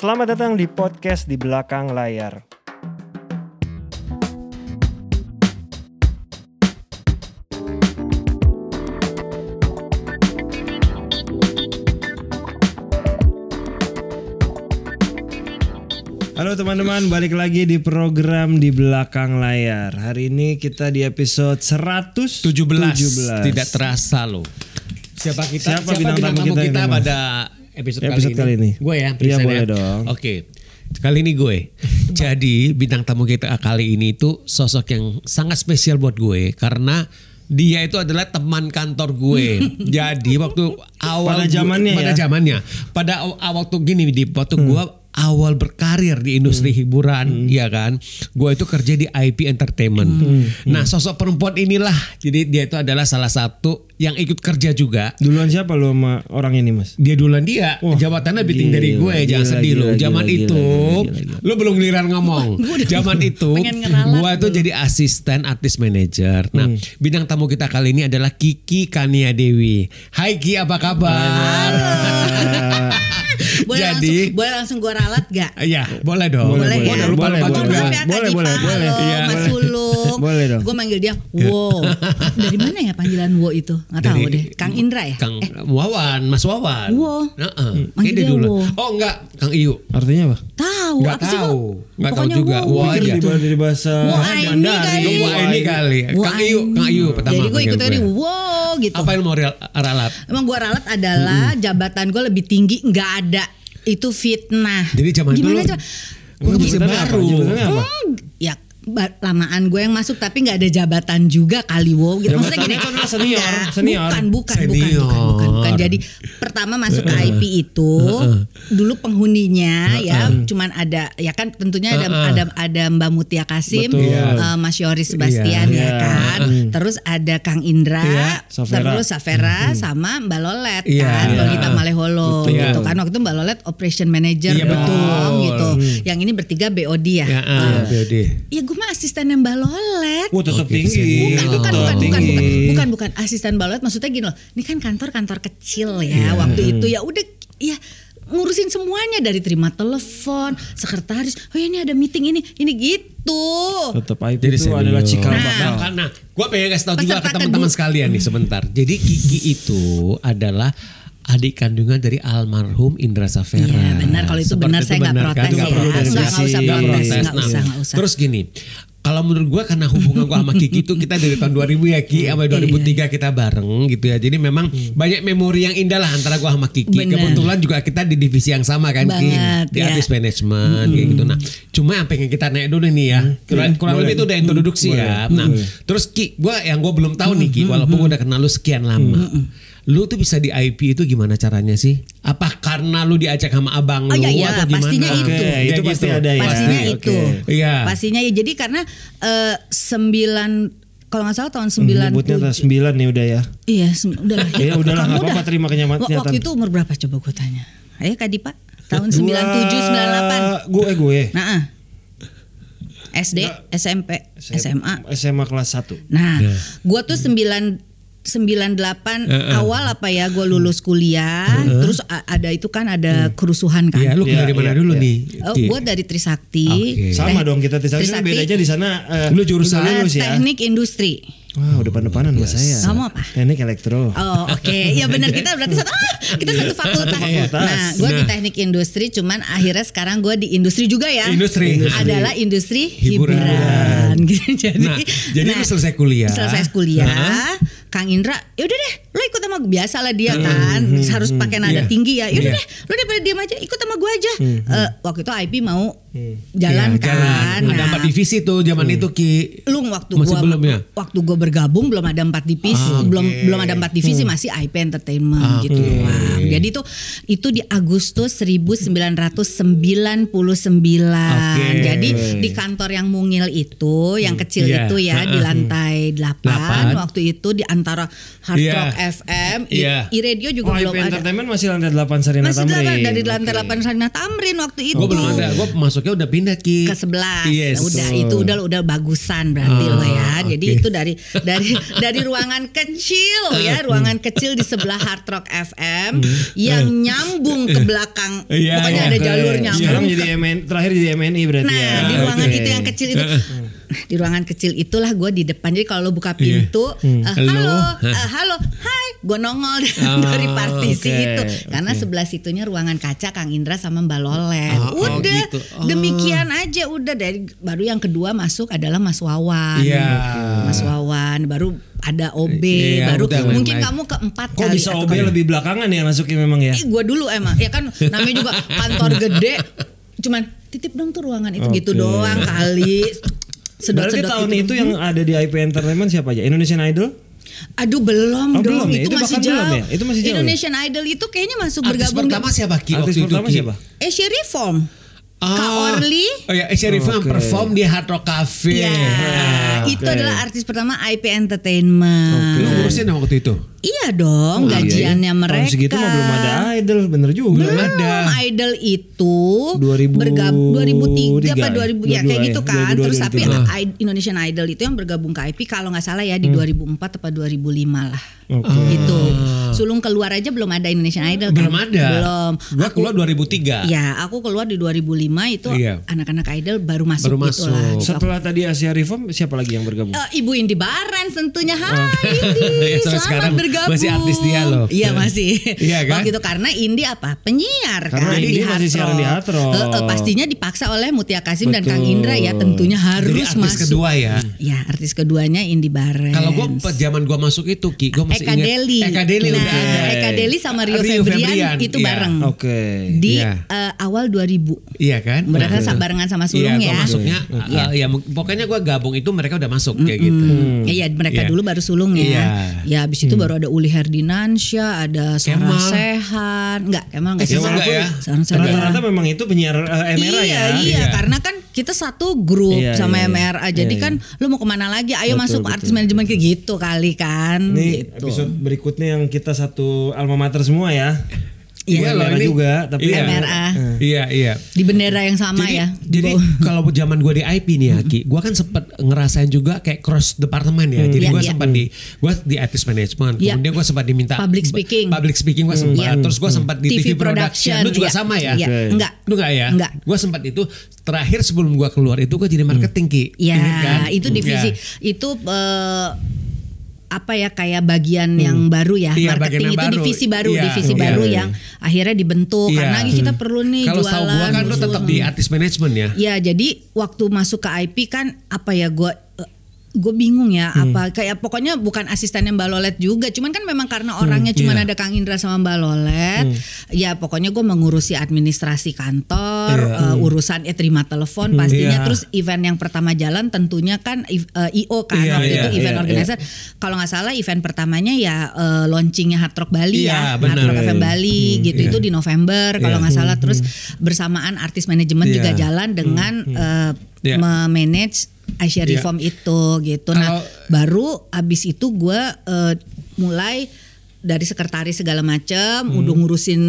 Selamat datang di podcast di belakang layar. Halo teman-teman, balik lagi di program di belakang layar. Hari ini kita di episode 117. 17, tidak terasa loh. Siapa kita? Siapa bintang tamu kita Mas? pada episode, Episode kali ini. Gue ya, Iya, present boleh ya? dong. Oke. Kali ini gue. Jadi bintang tamu kita kali ini itu sosok yang sangat spesial buat gue karena dia itu adalah teman kantor gue. Jadi waktu awal Pada zamannya pada ya? zamannya, pada aw- awal waktu gini di waktu gue awal berkarir di industri hiburan, ya kan? Gue itu kerja di IP Entertainment. Nah, sosok perempuan inilah, jadi dia itu adalah salah satu yang ikut kerja juga. Duluan siapa lo sama orang ini, Mas? Dia duluan dia, Wah, jabatannya lebih tinggi dari gila, gue, jangan gila, sedih gila, lu. Zaman gila, itu, lu belum giliran ngomong. Zaman itu, gue tuh jadi asisten artis manager. Nah, Hmm. bidang tamu kita kali ini adalah Kiki Kania Dewi. Hai Ki, apa kabar? Boleh Jadi- langsung boleh langsung gue ralat gak? Iya, boleh dong. Boleh, Boleh, boleh, ya. boleh, lupa boleh. Maaf ya Kak Boleh, Dipa, boleh, boleh. Iya, Mas boleh. Sulung. Boleh dong. Gue manggil dia Wo. Dari mana ya panggilan Wo itu? Gak tahu Dari- deh. Kang Indra ya? Kang Eh, Wawan, Mas Wawan. Wo. Heeh. Manggil dia dia dulu. Wo. Oh enggak, Kang Iyu. Artinya apa? tahu. Enggak Apa sih, Wo? tahu. Enggak tahu juga. Wo. Wo aja. di, di bahasa Wo Mandarin. kali. Lu Wah ini kali. Wo Kang Iyu. Kang Iyu pertama. Jadi gue ikut tadi. Wo gitu. Apa yang mau ralat? Emang gue ralat adalah jabatan gue lebih tinggi nggak ada. Itu fitnah. Jadi zaman itu Gimana? Gue baru. Apa? Hmm, ya lamaan gue yang masuk tapi nggak ada jabatan juga kali wow gitu maksudnya gini kan senior, enggak, senior. bukan bukan bukan Senior. bukan bukan bukan jadi pertama masuk ke IP itu dulu penghuninya ya cuman ada ya kan tentunya ada ada ada Mbak Mutia Kasim Betul. eh, Mas Yoris Sebastian Iya. ya kan terus ada Kang Indra Iya. Safera. terus Safera sama Mbak Lolet Iya. kan Lolita Maleholo Betul. gitu kan waktu itu Mbak Lolet operation manager Iya, dong betul. gitu yang ini bertiga BOD ya Ya, ah, BOD. Ya gue mah asistennya Mbak Lolet. Wah, tetap tinggi. Bukan, bukan, bukan, bukan, bukan, bukan, bukan, asisten Mbak Lolet. Maksudnya gini loh, ini kan kantor-kantor kecil ya. Waktu itu ya udah, ya ngurusin semuanya dari terima telepon, sekretaris. Oh ya ini ada meeting ini, ini gitu. Tetap IP Jadi itu adalah cikal Nah. bakal. Nah, karena gue pengen kasih tahu juga ke teman-teman sekalian nih sebentar. Jadi Kiki itu adalah adik kandungan dari almarhum Indra Safera. Iya, benar. Kalau itu Seperti benar, saya nggak benar protes kan? Nggak perlu usah protes, nggak Nah, usah, nggak usah. Terus gini, kalau menurut gue karena hubungan gue sama Kiki itu kita dari tahun 2000 ya Ki, sampai Iya. 2003 kita bareng gitu ya. Jadi memang banyak memori yang indah lah antara gue sama Kiki. Benar. Kebetulan juga kita di divisi yang sama kan Ki, di ya. artis manajemen kayak gitu. Nah, cuma yang pengen kita naik dulu nih ya. Kurang, kurang Boleh. lebih itu udah introduksi ya. Nah, terus Ki, gue yang gue belum tahu nih Ki, walaupun gue udah kenal lu sekian lama. Lu tuh bisa di IP itu gimana caranya sih? Apa karena lu diajak sama abang Oh, lu iya, iya, atau gimana? pastinya Oke, itu. itu Kayak pasti gitu. ada ya. Pastinya Oke. itu. Iya. Pastinya ya. Jadi karena eh, sembilan kalau nggak salah tahun sembilan Nyebutnya 9 nih udah ya. Iya, udah lah. Ya Kamu nggak apa-apa, udah- terima kenyataan. Wa- Waktu itu umur berapa coba gue tanya? Ayo Kak Dipa, tahun 97 98. Dua- Gue gue. Nah, ah. SD, SMP, SMA. SMA kelas 1. Nah, gua tuh 9 98 awal apa ya gue lulus kuliah terus a- ada itu kan ada kerusuhan kan Iya, lu Iya, dari mana iya, dulu iya. nih? Oh, gue dari Trisakti. Oke. Sama dong kita Trisakti kan Trisakti, bedanya di sana eh, Lu jurusan lulus ya. teknik industri. Wah, udah depan-depanan sama saya. Kamu apa? Teknik elektro. Oh oke, ya benar kita berarti satu ah, kita satu fakultas. fakultas. Nah, gue di Nah. teknik industri, cuman akhirnya sekarang gue di industri juga ya. Industri. Industri. adalah industri Hiburan. hiburan. Gitu. jadi, Nah, jadi lu selesai kuliah. Selesai kuliah, Kang Indra, ya udah deh, lo ikut sama gue biasa lah dia kan, harus pakai nada Iya. tinggi ya. Ya udah Iya. deh, lo daripada diam aja, ikut sama gue aja. Eh, waktu itu IP mau jalan Iya, kan. Ada Nah, empat divisi tuh zaman itu Ki. lu waktu Masih gua belum ya? waktu gua bergabung belum ada empat divisi Ah, belum oke. belum ada empat divisi masih IP Entertainment Ah, gitu oke. doang jadi itu itu di Agustus 1999 Oke. jadi di kantor yang mungil itu yang kecil Iya. itu ya di lantai 8 Delapan. waktu itu di antara Hard Iya. Rock FM i, Iya. i-radio juga Oh, IP belum ada Entertainment masih lantai 8 Sarina masih Tamrin. delapan- dari lantai Oke. 8 Sarina Tamrin waktu itu Gue belum ada, gue masuk masuknya udah pindah Ki. ke sebelas Yes. udah itu udah udah bagusan berarti Ah, lo ya jadi oke. itu dari dari dari ruangan kecil ya ruangan kecil di sebelah Hard Rock FM yang nyambung ke belakang Iya, pokoknya iya. ada Oke. jalur nyambung Sekarang jadi MN, terakhir jadi MNI berarti Nah, ya. di ruangan Oke. itu yang kecil itu. Di ruangan kecil itulah gue di depan. Jadi kalau lo buka pintu, Hmm. eh, Halo. halo, eh, halo, hai, gue nongol Ah, dari partisi oke, itu. Karena sebelah situnya ruangan kaca Kang Indra sama Mbak Lolet. Ah, oh, udah, gitu. Oh. demikian aja. Udah dari baru yang kedua masuk adalah Mas Wawan. Iya. Mas Wawan, baru ada OB, Iya, baru udah mungkin main-main. kamu keempat Kok kali. bisa OB lebih belakangan ya masukin memang ya? Ih, gua dulu emang ya kan namanya juga kantor gede cuman titip dong tuh ruangan itu gitu Oke. doang kali sedot Berarti sedot tahun gitu. itu yang ada di IP Entertainment siapa aja? Indonesian Idol? aduh belum Oh, dong belum ya? itu, Itu masih jauh belum ya? Itu masih jauh ya? Indonesian Idol itu kayaknya masuk Artis bergabung pertama siapa Ki? Artis itu, pertama siapa? Asia Reform Kak Ah. Orly Oh ya, Syarif Oke. perform di Hard Rock Cafe. ya Ah, itu oke. adalah artis pertama IP Entertainment Lu ngurusin dong waktu itu? iya dong Oh, iya, gajiannya iya. mereka Tahun segitu mah belum ada idol, bener juga. Belum ada. Idol itu 2003 bergabung 2003 apa ya? 2000 ya kayak 22 gitu kan. 22, Terus tapi 23. I- Indonesian Idol itu yang bergabung ke IP kalau nggak salah ya di 2004 apa 2005 lah. Oke. Gitu. Sulung keluar aja belum ada Indonesian Idol kan? Belum ada. Belum. Gua Aku- keluar 2003. Ya, aku keluar di 2005 itu Iya. anak-anak idol baru masuk Baru gitu masuk. lah. Setelah tadi Asia Reform siapa lagi yang bergabung? Eh, Ibu Indi Barens tentunya Hai Ya, Indi sampai Selamat sekarang bergabung masih artis dia loh. Iya masih Iya kan? Waktu itu karena Indi apa Penyiar Karena kan Indi di masih siaran di Rock. Eh, eh, Pastinya dipaksa oleh Mutia Kasim dan Betul. Kang Indra ya Tentunya Jadi harus artis masuk kedua ya. Ya artis keduanya Indi Barens Kalau gua pas zaman gua masuk itu Ki, gua masih Eka ingat Deli Eka Deli Nah udah ada. Eka Deli sama Rio, Rio Febrian, Febrian, itu iya. bareng Oke. Di Iya. eh, awal 2000 Iya kan? Mereka Nah. barengan sama Sulung iya, ya Gua masuknya Iya. uh, ya pokoknya gua gabung itu mereka udah masuk kayak gitu. Iya mereka Iya. dulu baru sulung ya. Iya. Ya habis itu baru ada Uli Herdinansyah, ada Sarah. Sehan. Enggak, emang enggak Eh, sih. Enggak ya? Sarah Sehan. Rata-rata memang itu penyiar eh, MRA iya, ya. iya, Iya. karena kan kita satu grup Iya, sama iya, iya. MRA. Jadi Iya, kan lu mau ke mana lagi? Ayo Betul, masuk betul. artis manajemen kayak gitu kali kan. Ini gitu. episode berikutnya yang kita satu alma mater semua ya. Iya, ini- juga, tapi Iya. MRA. Iya, iya. Di bendera yang sama jadi, ya. Jadi kalau zaman gue di IP nih ya, Ki, gue kan sempat ngerasain juga kayak cross departemen ya. Jadi Iya, gue iya. sempat di gue di artist management. Iya. Kemudian gue sempat diminta Public speaking. Public speaking gue sempat. Iya. Terus gue sempat di TV, TV production. production, Lu juga iya. sama ya? Iya. Oke. Enggak. Lu enggak ya? Enggak. Gue sempat itu terakhir sebelum gue keluar itu gue jadi marketing Ki. Ya, Ingat kan? itu divisi Ya. itu eh, apa ya kayak bagian yang baru ya Iya, marketing itu baru. divisi baru Iya, divisi iya. baru yang akhirnya dibentuk Iya. karena kita perlu nih Kalau jualan tahu gue kan lu tetap di artist management ya. Ya jadi waktu masuk ke IP kan apa ya gue gue bingung ya Hmm. apa kayak pokoknya bukan asistennya Mbak Lolet juga cuman kan memang karena orangnya cuman iya. ada Kang Indra sama Mbak Lolet ya pokoknya gue mengurusi administrasi kantor Iya. eh, urusan eh terima telepon pastinya Iya. terus event yang pertama jalan tentunya kan i- eh, IO kan Iya, waktu iya, itu event iya, organizer kalau nggak salah event pertamanya ya eh, launchingnya Hard Rock Bali ya Iya, Hard. Rock FM Bali gitu itu di November kalau Iya. nggak salah terus bersamaan artis manajemen Iya. juga jalan dengan eh, Iya. memanage Asia. Reform itu gitu. Nah, Kalau- baru abis itu gue eh, mulai dari sekretaris segala macam, Hmm. udah ngurusin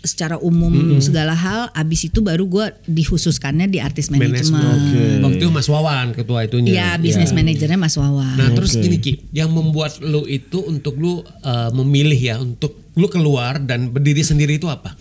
secara umum segala hal. Abis itu baru gue dikhususkannya di artis manajemen. Manajemen. Waktu itu Mas Wawan ketua itunya. Ya, bisnis Iya. manajernya Mas Wawan. Nah terus gini Ki, yang membuat lu itu untuk lu uh, memilih ya untuk lu keluar dan berdiri sendiri itu apa?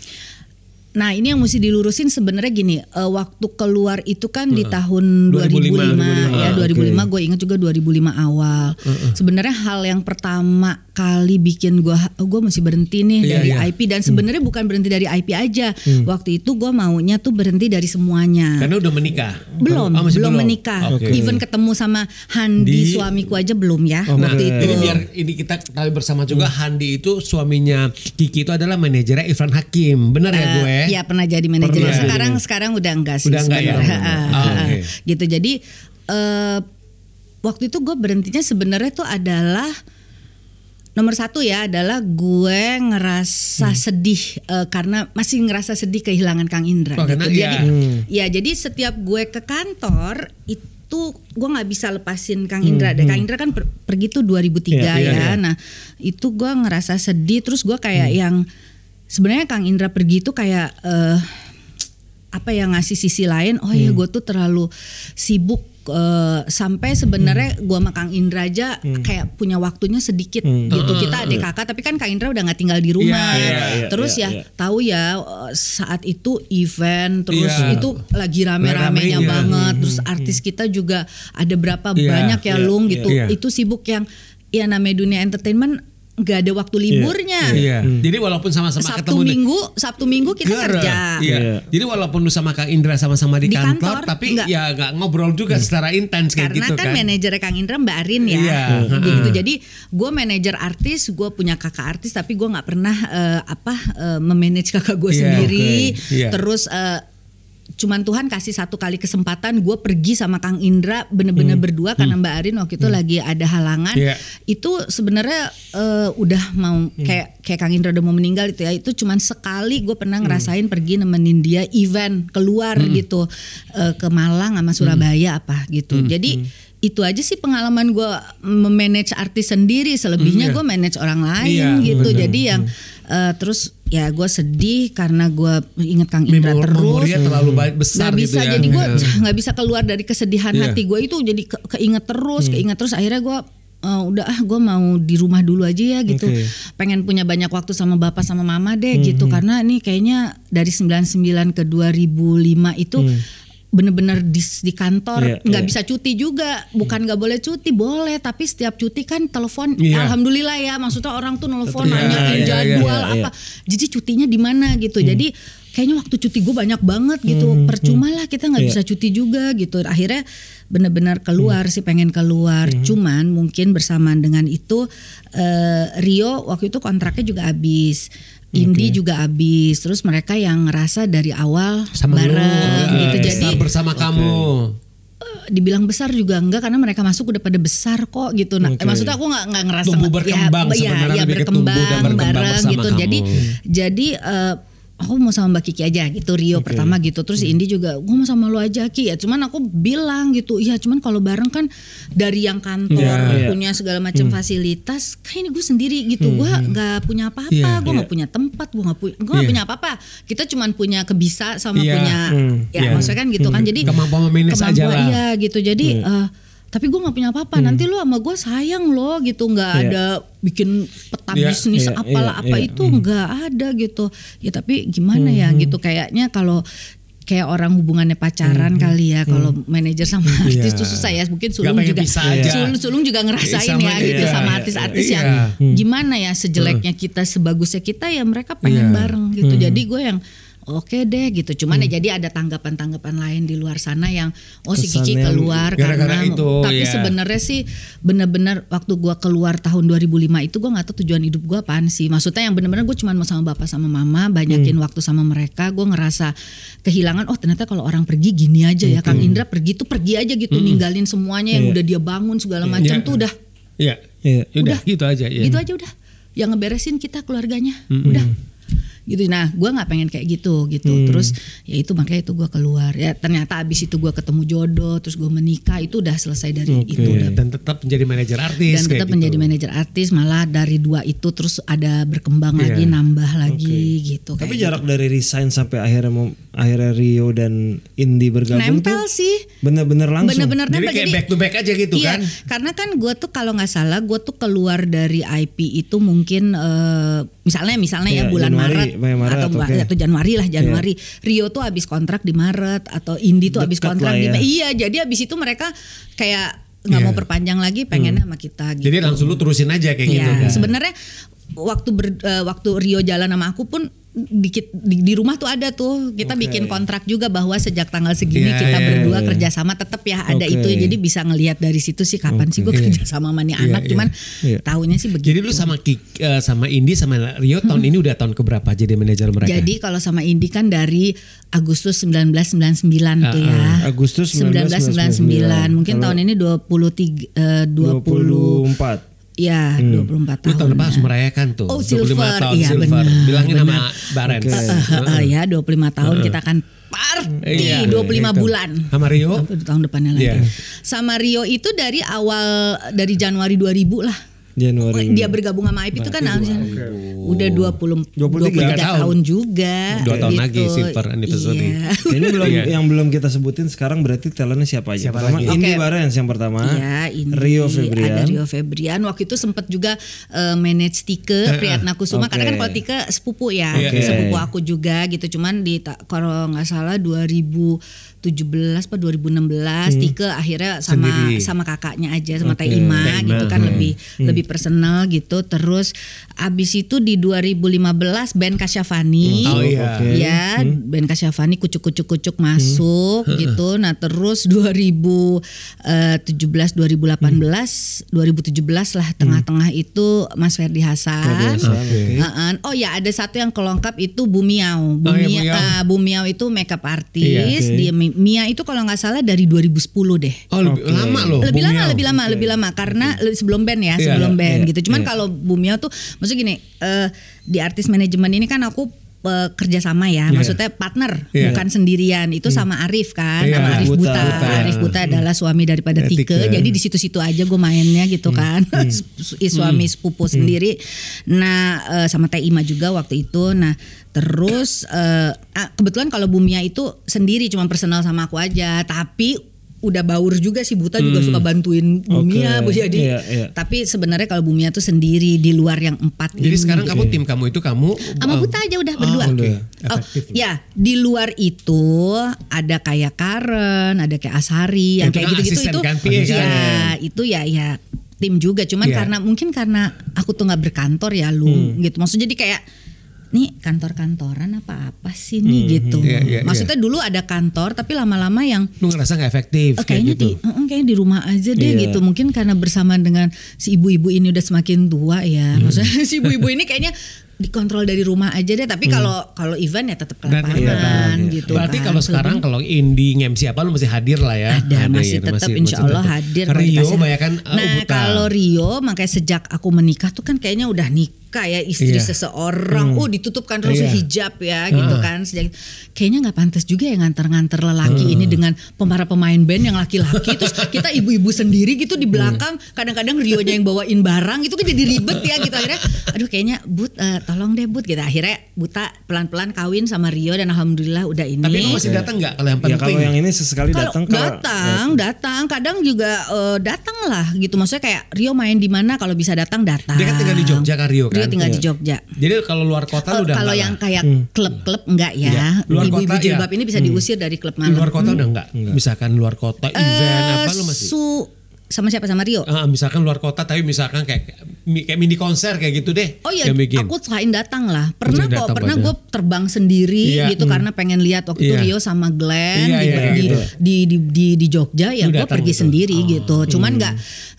Nah ini yang mesti dilurusin sebenarnya gini, eh, waktu keluar itu kan di tahun 2005, 2005, ya 2005 gue ingat juga 2005 awal. Sebenarnya hal yang pertama kali bikin gue, oh, gue mesti berhenti nih Iya, dari iya. IP dan sebenarnya bukan berhenti dari IP aja. Waktu itu gue maunya tuh berhenti dari semuanya. Karena udah menikah. belum, Oh, masih belum, menikah. Oke. Even ketemu sama Handi Di- suamiku aja belum ya Nah, waktu itu. ini biar ini kita ketahui bersama juga Handi itu suaminya Kiki itu adalah manajernya Irfan Hakim. Benar ya gue? Iya pernah jadi manajer. Pernah. Sekarang sekarang udah enggak sih Udah enggak ya? sebenarnya. Ah, Ah, ah, oke. Gitu jadi eh, waktu itu gue berhentinya sebenarnya tuh adalah nomor satu ya adalah gue ngerasa Hmm. sedih eh, karena masih ngerasa sedih kehilangan Kang Indra. Oh, gitu. iya. Jadi ya jadi setiap gue ke kantor itu gue nggak bisa lepasin Kang Indra. Dan Kang Indra kan per- pergi tuh 2003 Iya, ya. iya, iya. Nah itu gue ngerasa sedih. Terus gue kayak yang sebenarnya Kang Indra pergi itu kayak eh, apa yang ngasih sisi lain oh ya gue tuh terlalu sibuk eh, sampai sebenarnya gue sama Kang Indra aja kayak punya waktunya sedikit gitu kita adik kakak tapi kan Kang Indra udah nggak tinggal di rumah Iya, iya, iya, terus iya, ya iya. tahu ya eh, saat itu event terus Iya. itu lagi rame-ramenya Rame-ramenya. banget terus artis kita juga ada berapa Iya, banyak ya iya, lung iya. gitu Iya. itu sibuk yang ya namanya dunia entertainment nggak ada waktu liburnya Iya. Jadi walaupun sama-sama Sabtu ketemu di- minggu Sabtu minggu kita Ger. kerja Iya. Iya. Jadi walaupun lu sama Kang Indra sama-sama di, Di kantor, kantor, tapi enggak. ya nggak ngobrol juga secara intens kayak karena gitu kan, kan. manajer Kang Indra Mbak Arin ya Iya, gitu jadi gue manajer artis gue punya kakak artis tapi gue nggak pernah eh, apa eh, memanage kakak gue Iya, sendiri oke. Iya. terus eh, cuman Tuhan kasih satu kali kesempatan gue pergi sama Kang Indra bener-bener berdua karena Mbak Arin waktu itu lagi ada halangan Hmm. Iya. itu sebenarnya eh, udah mau Hmm. kayak kayak Kang Indra udah mau meninggal itu ya itu cuman sekali gue pernah Hmm. ngerasain pergi nemenin dia event keluar gitu eh, ke Malang sama Surabaya Hmm. apa gitu jadi itu aja sih pengalaman gue memanage artis sendiri selebihnya Hmm, iya. gue manage orang lain Iya, gitu bener. jadi yang eh, terus ya gue sedih karena gue inget Kang Indra Memor- terus memorinya terlalu ba- besar nggak gitu bisa ya. jadi gue Iya. nggak bisa keluar dari kesedihan Iya. hati gue itu jadi ke, keinget terus Hmm. keinget terus akhirnya gue eh, udah ah gue mau di rumah dulu aja ya gitu Oke. pengen punya banyak waktu sama bapak sama mama deh Hmm, gitu karena ini kayaknya dari 99 ke 2005 itu bener-bener di, di kantor Iya, nggak iya. bisa cuti juga. Bukan nggak boleh cuti boleh. Tapi setiap cuti kan telepon Iya. alhamdulillah ya. Maksudnya orang tuh nelfon Iya, nanyain iya, iya, jadwal iya, apa. Jadi cutinya di mana gitu. Jadi kayaknya waktu cuti gue banyak banget gitu. Percuma lah kita nggak Iya. bisa cuti juga gitu. Akhirnya benar-benar keluar sih pengen keluar. Cuman mungkin bersamaan dengan itu eh, Rio waktu itu kontraknya juga habis. Indi juga habis. Terus mereka yang ngerasa dari awal sama lu, bareng gitu. Eh, jadi bersama kamu. dibilang besar juga enggak karena mereka masuk udah pada besar kok gitu. Nah, eh, maksudnya aku nggak nggak ngerasa Tumbuh berkembang ya, sebenarnya ya, lebih ke berkembang, dan berkembang bareng gitu. kamu. Jadi jadi eh, aku mau sama Mbak Kiki aja gitu Rio pertama gitu. Terus Hmm. Indi juga gue mau sama lo aja Ki. Ya cuman aku bilang gitu, iya cuman kalau bareng kan dari yang kantor Iya, iya. punya segala macam Hmm. fasilitas, kayak ini gue sendiri gitu. Gue nggak punya apa-apa, Iya, gue nggak iya. punya tempat, gue nggak punya, gue Iya. punya apa-apa. Kita cuman punya kebisa sama Iya, punya, hmm, ya iya. maksudnya kan gitu kan. Jadi Kemampuan memanage aja lah. Iya gitu. Jadi eh, tapi gue nggak punya apa-apa. Nanti lo sama gue sayang lo gitu. Nggak Iya. ada bikin peta Iya, bisnis iya, apalah iya, apa iya. itu nggak ada gitu. Ya tapi gimana ya gitu. Kayaknya kalau kayak orang hubungannya pacaran kali ya kalau manajer sama artis Iya. tuh susah ya mungkin sulung juga bisa aja. sulung, sulung juga ngerasain Sama ya dia, gitu iya, sama iya, artis-artis iya. yang gimana ya sejeleknya kita sebagusnya kita ya mereka pengen Iya. bareng gitu jadi gue yang oke deh gitu cuman ya jadi ada tanggapan-tanggapan lain di luar sana yang oh si Kiki Kesannya keluar gara-gara karena itu, tapi ya. sebenarnya sih bener-bener waktu gua keluar tahun 2005 itu gua nggak tahu tujuan hidup gua apaan sih maksudnya yang bener-bener gue cuma mau sama bapak sama mama banyakin waktu sama mereka gue ngerasa kehilangan oh ternyata kalau orang pergi gini aja ya Kang Indra pergi tuh pergi aja gitu ninggalin semuanya yang Iya. udah dia bangun segala macam Iya. tuh udah Iya. Iya. Udah, Udah. gitu aja ya. gitu aja udah yang ngeberesin kita keluarganya udah gitu nah gue nggak pengen kayak gitu gitu Hmm. terus ya itu makanya itu gue keluar ya ternyata abis itu gue ketemu jodoh terus gue menikah itu udah selesai dari Oke. itu udah dan tetap menjadi manajer artis dan tetap gitu. menjadi manajer artis malah dari dua itu terus ada berkembang Iya. lagi nambah lagi gitu Tapi kayak jarak dari resign sampai akhirnya mau akhirnya Rio dan Indi gitu. bergabung nempel tuh sih bener-bener langsung. bener-bener Jadi nempel kayak back to back aja gitu iya, kan? karena kan gue tuh kalau nggak salah gue tuh keluar dari IP itu mungkin eh, misalnya misalnya ya Iya, bulan Januari, Maret, Maret, atau oke. atau Januari lah Januari Rio tuh habis kontrak di Maret atau Indi tuh habis kontrak lah di ya. iya jadi habis itu mereka kayak nggak Iya. mau perpanjang lagi pengennya sama kita gitu Jadi langsung lu terusin aja kayak gitu Iya, kan. sebenarnya waktu ber- eh, waktu Rio jalan sama aku pun dikit di, di rumah tuh ada tuh kita Oke. bikin kontrak juga bahwa sejak tanggal segini Iya, kita iya, berdua iya. kerjasama tetap ya ada Oke. itu jadi bisa ngelihat dari situ sih kapan sih gue kerja sama sama nih Iya, anak iya. cuman Iya. tahunya sih begitu. Jadi lu sama Kik, eh, sama Indi sama Rio tahun ini udah tahun keberapa jadi manajer mereka? Jadi kalau sama Indi kan dari Agustus 1999 tuh ya. Agustus 1999. Mungkin Kalau tahun ini 23 eh, 20 24. Ya 24 lu tahun. tahun depan harus merayakan tuh. Oh, 25 silver. tahun Iya, silver. benar, Bilangin benar. sama Barens. Oke. Eh, eh, eh, ya 25 tahun kita akan party Iya, 25 gitu. bulan. Sama Rio? Tahun depannya lagi. Iya. Sama Rio itu dari awal dari Januari 2000 lah. Januari. dia bergabung sama IP itu kan udah 20 23 tahun. tahun juga. Dua tahun gitu. lagi silver anniversary. Iya. Ini belum yang belum kita sebutin sekarang berarti talentnya siapa aja? Siapa pertama lagi? Indi Oke. Barens yang pertama. Iya, ini Rio Febrian. Ada Rio Febrian. Waktu itu sempat juga eh, manage Tike Priyatna Kusuma. Oke. Karena kan kalau Tike sepupu ya, Oke. sepupu aku juga gitu. Cuman di kalau nggak salah 2017 apa 2016 Tike akhirnya sama Sendiri. sama kakaknya aja sama Oke. Teh Ima gitu kan oke. lebih lebih personal gitu. Terus abis itu di 2015 Ben Kasyafani. Oh, iya. Oke. Ya, Ben Kasyafani kucuk-kucuk-kucuk masuk gitu. Nah, terus 2017 2018 2017 lah tengah-tengah itu Mas Ferdi Hasan. Heeh. Oh ya, ada satu yang kelengkap itu Bumiau. Oh, iya, Bumiau, Bumiau. ah, Bumiau itu makeup artist. Iya, oke. Dia Mia itu kalau nggak salah dari 2010 deh. Oh lebih Oke. lama loh. lebih lama, lebih lama, lebih lama karena le- sebelum band ya, Iya, sebelum band iya, gitu. Cuman iya. kalau Bumiau tuh, maksudnya gini, eh, di artis manajemen ini kan aku kerjasama ya, maksudnya partner, Iya. bukan sendirian. Itu sama Arif kan, Iya, sama Arif Buta. Buta. Buta. Arif Buta adalah suami daripada Eh, Tike. Tike. Jadi di situ-situ aja gue mainnya gitu kan, Su- suami sepupu sendiri. Nah eh, sama Teh Ima juga waktu itu. Nah terus eh, ah, kebetulan kalau Bumia itu sendiri, cuma personal sama aku aja. Tapi udah baur juga sih Buta juga suka bantuin Bumia, Oke. jadi Iya, iya. tapi sebenarnya kalau Bumia tuh sendiri di luar yang empat Jadi ini. sekarang kamu tim kamu itu kamu sama oh, Buta aja udah oh, berdua. oke. Oh, Efektif. ya di luar itu ada kayak Karen, ada kayak Asari, yang Itu kayak gitu-gitu itu. kan, PA kan? ya itu ya ya tim juga. Cuman Iya. karena mungkin karena aku tuh nggak berkantor ya lu Hmm. gitu. Maksudnya jadi kayak nih kantor-kantoran apa apa sih nih gitu. Iya, iya, Maksudnya dulu ada kantor tapi lama-lama yang lu ngerasa nggak efektif Oh, kayak kayaknya gitu. di mm, kayaknya di rumah aja deh Iya. gitu. Mungkin karena bersamaan dengan si ibu-ibu ini udah semakin tua ya. Hmm. Maksudnya si ibu-ibu ini kayaknya dikontrol dari rumah aja deh. Tapi kalau kalau event ya tetap ke Dan- lapangan iya, iya. gitu. Berarti kan. kalau sekarang kalau Indi MC apa lu masih hadir lah ya? ada masih Hadir, tetap masih- insya Allah tetap. hadir. kalau Rio banyak kan uh, Nah kalau Rio makanya sejak aku menikah tuh kan kayaknya udah nikah ya istri Iya. seseorang. Oh ditutupkan terus Iya. hijab ya gitu kan. Sejak kayaknya nggak pantas juga ya nganter-nganter lelaki ini dengan para pemain band yang laki-laki. terus kita ibu-ibu sendiri gitu di belakang. Kadang-kadang Rionya yang bawain barang itu kan jadi ribet ya gitu akhirnya. Aduh kayaknya But eh, tolong deh But gitu. Akhirnya Buta pelan-pelan kawin sama Rio dan alhamdulillah udah ini. Tapi lu masih datang nggak kalau yang Ya penting? kalau yang ini sesekali Kalau datang kalau datang, datang, kadang juga eh, datang lah gitu. Maksudnya kayak Rio main di mana kalau bisa datang datang. Dia kan tinggal di Jogja kan Rio kan? Rio tinggal di Jogja. Jadi kalau luar kota Oh, lu udah kalau enggak yang lah? kayak klub-klub enggak ya. Iya. Luar Ibu-ibu kota, jilbab iya. ini bisa diusir dari klub Di malam. luar kota udah enggak? Misalkan luar kota event Eh, apa lu masih? Su sama siapa sama Rio? Ah, misalkan luar kota tapi misalkan kayak kayak mini konser kayak gitu deh. Oh iya, aku selain datang lah. Pernah kok, pernah gue terbang sendiri Iya, gitu karena pengen lihat waktu itu Iya. Rio sama Glenn Iya, di, iya, di, gitu. di, di, di, di Jogja ya gue pergi gitu. sendiri gitu. Cuman nggak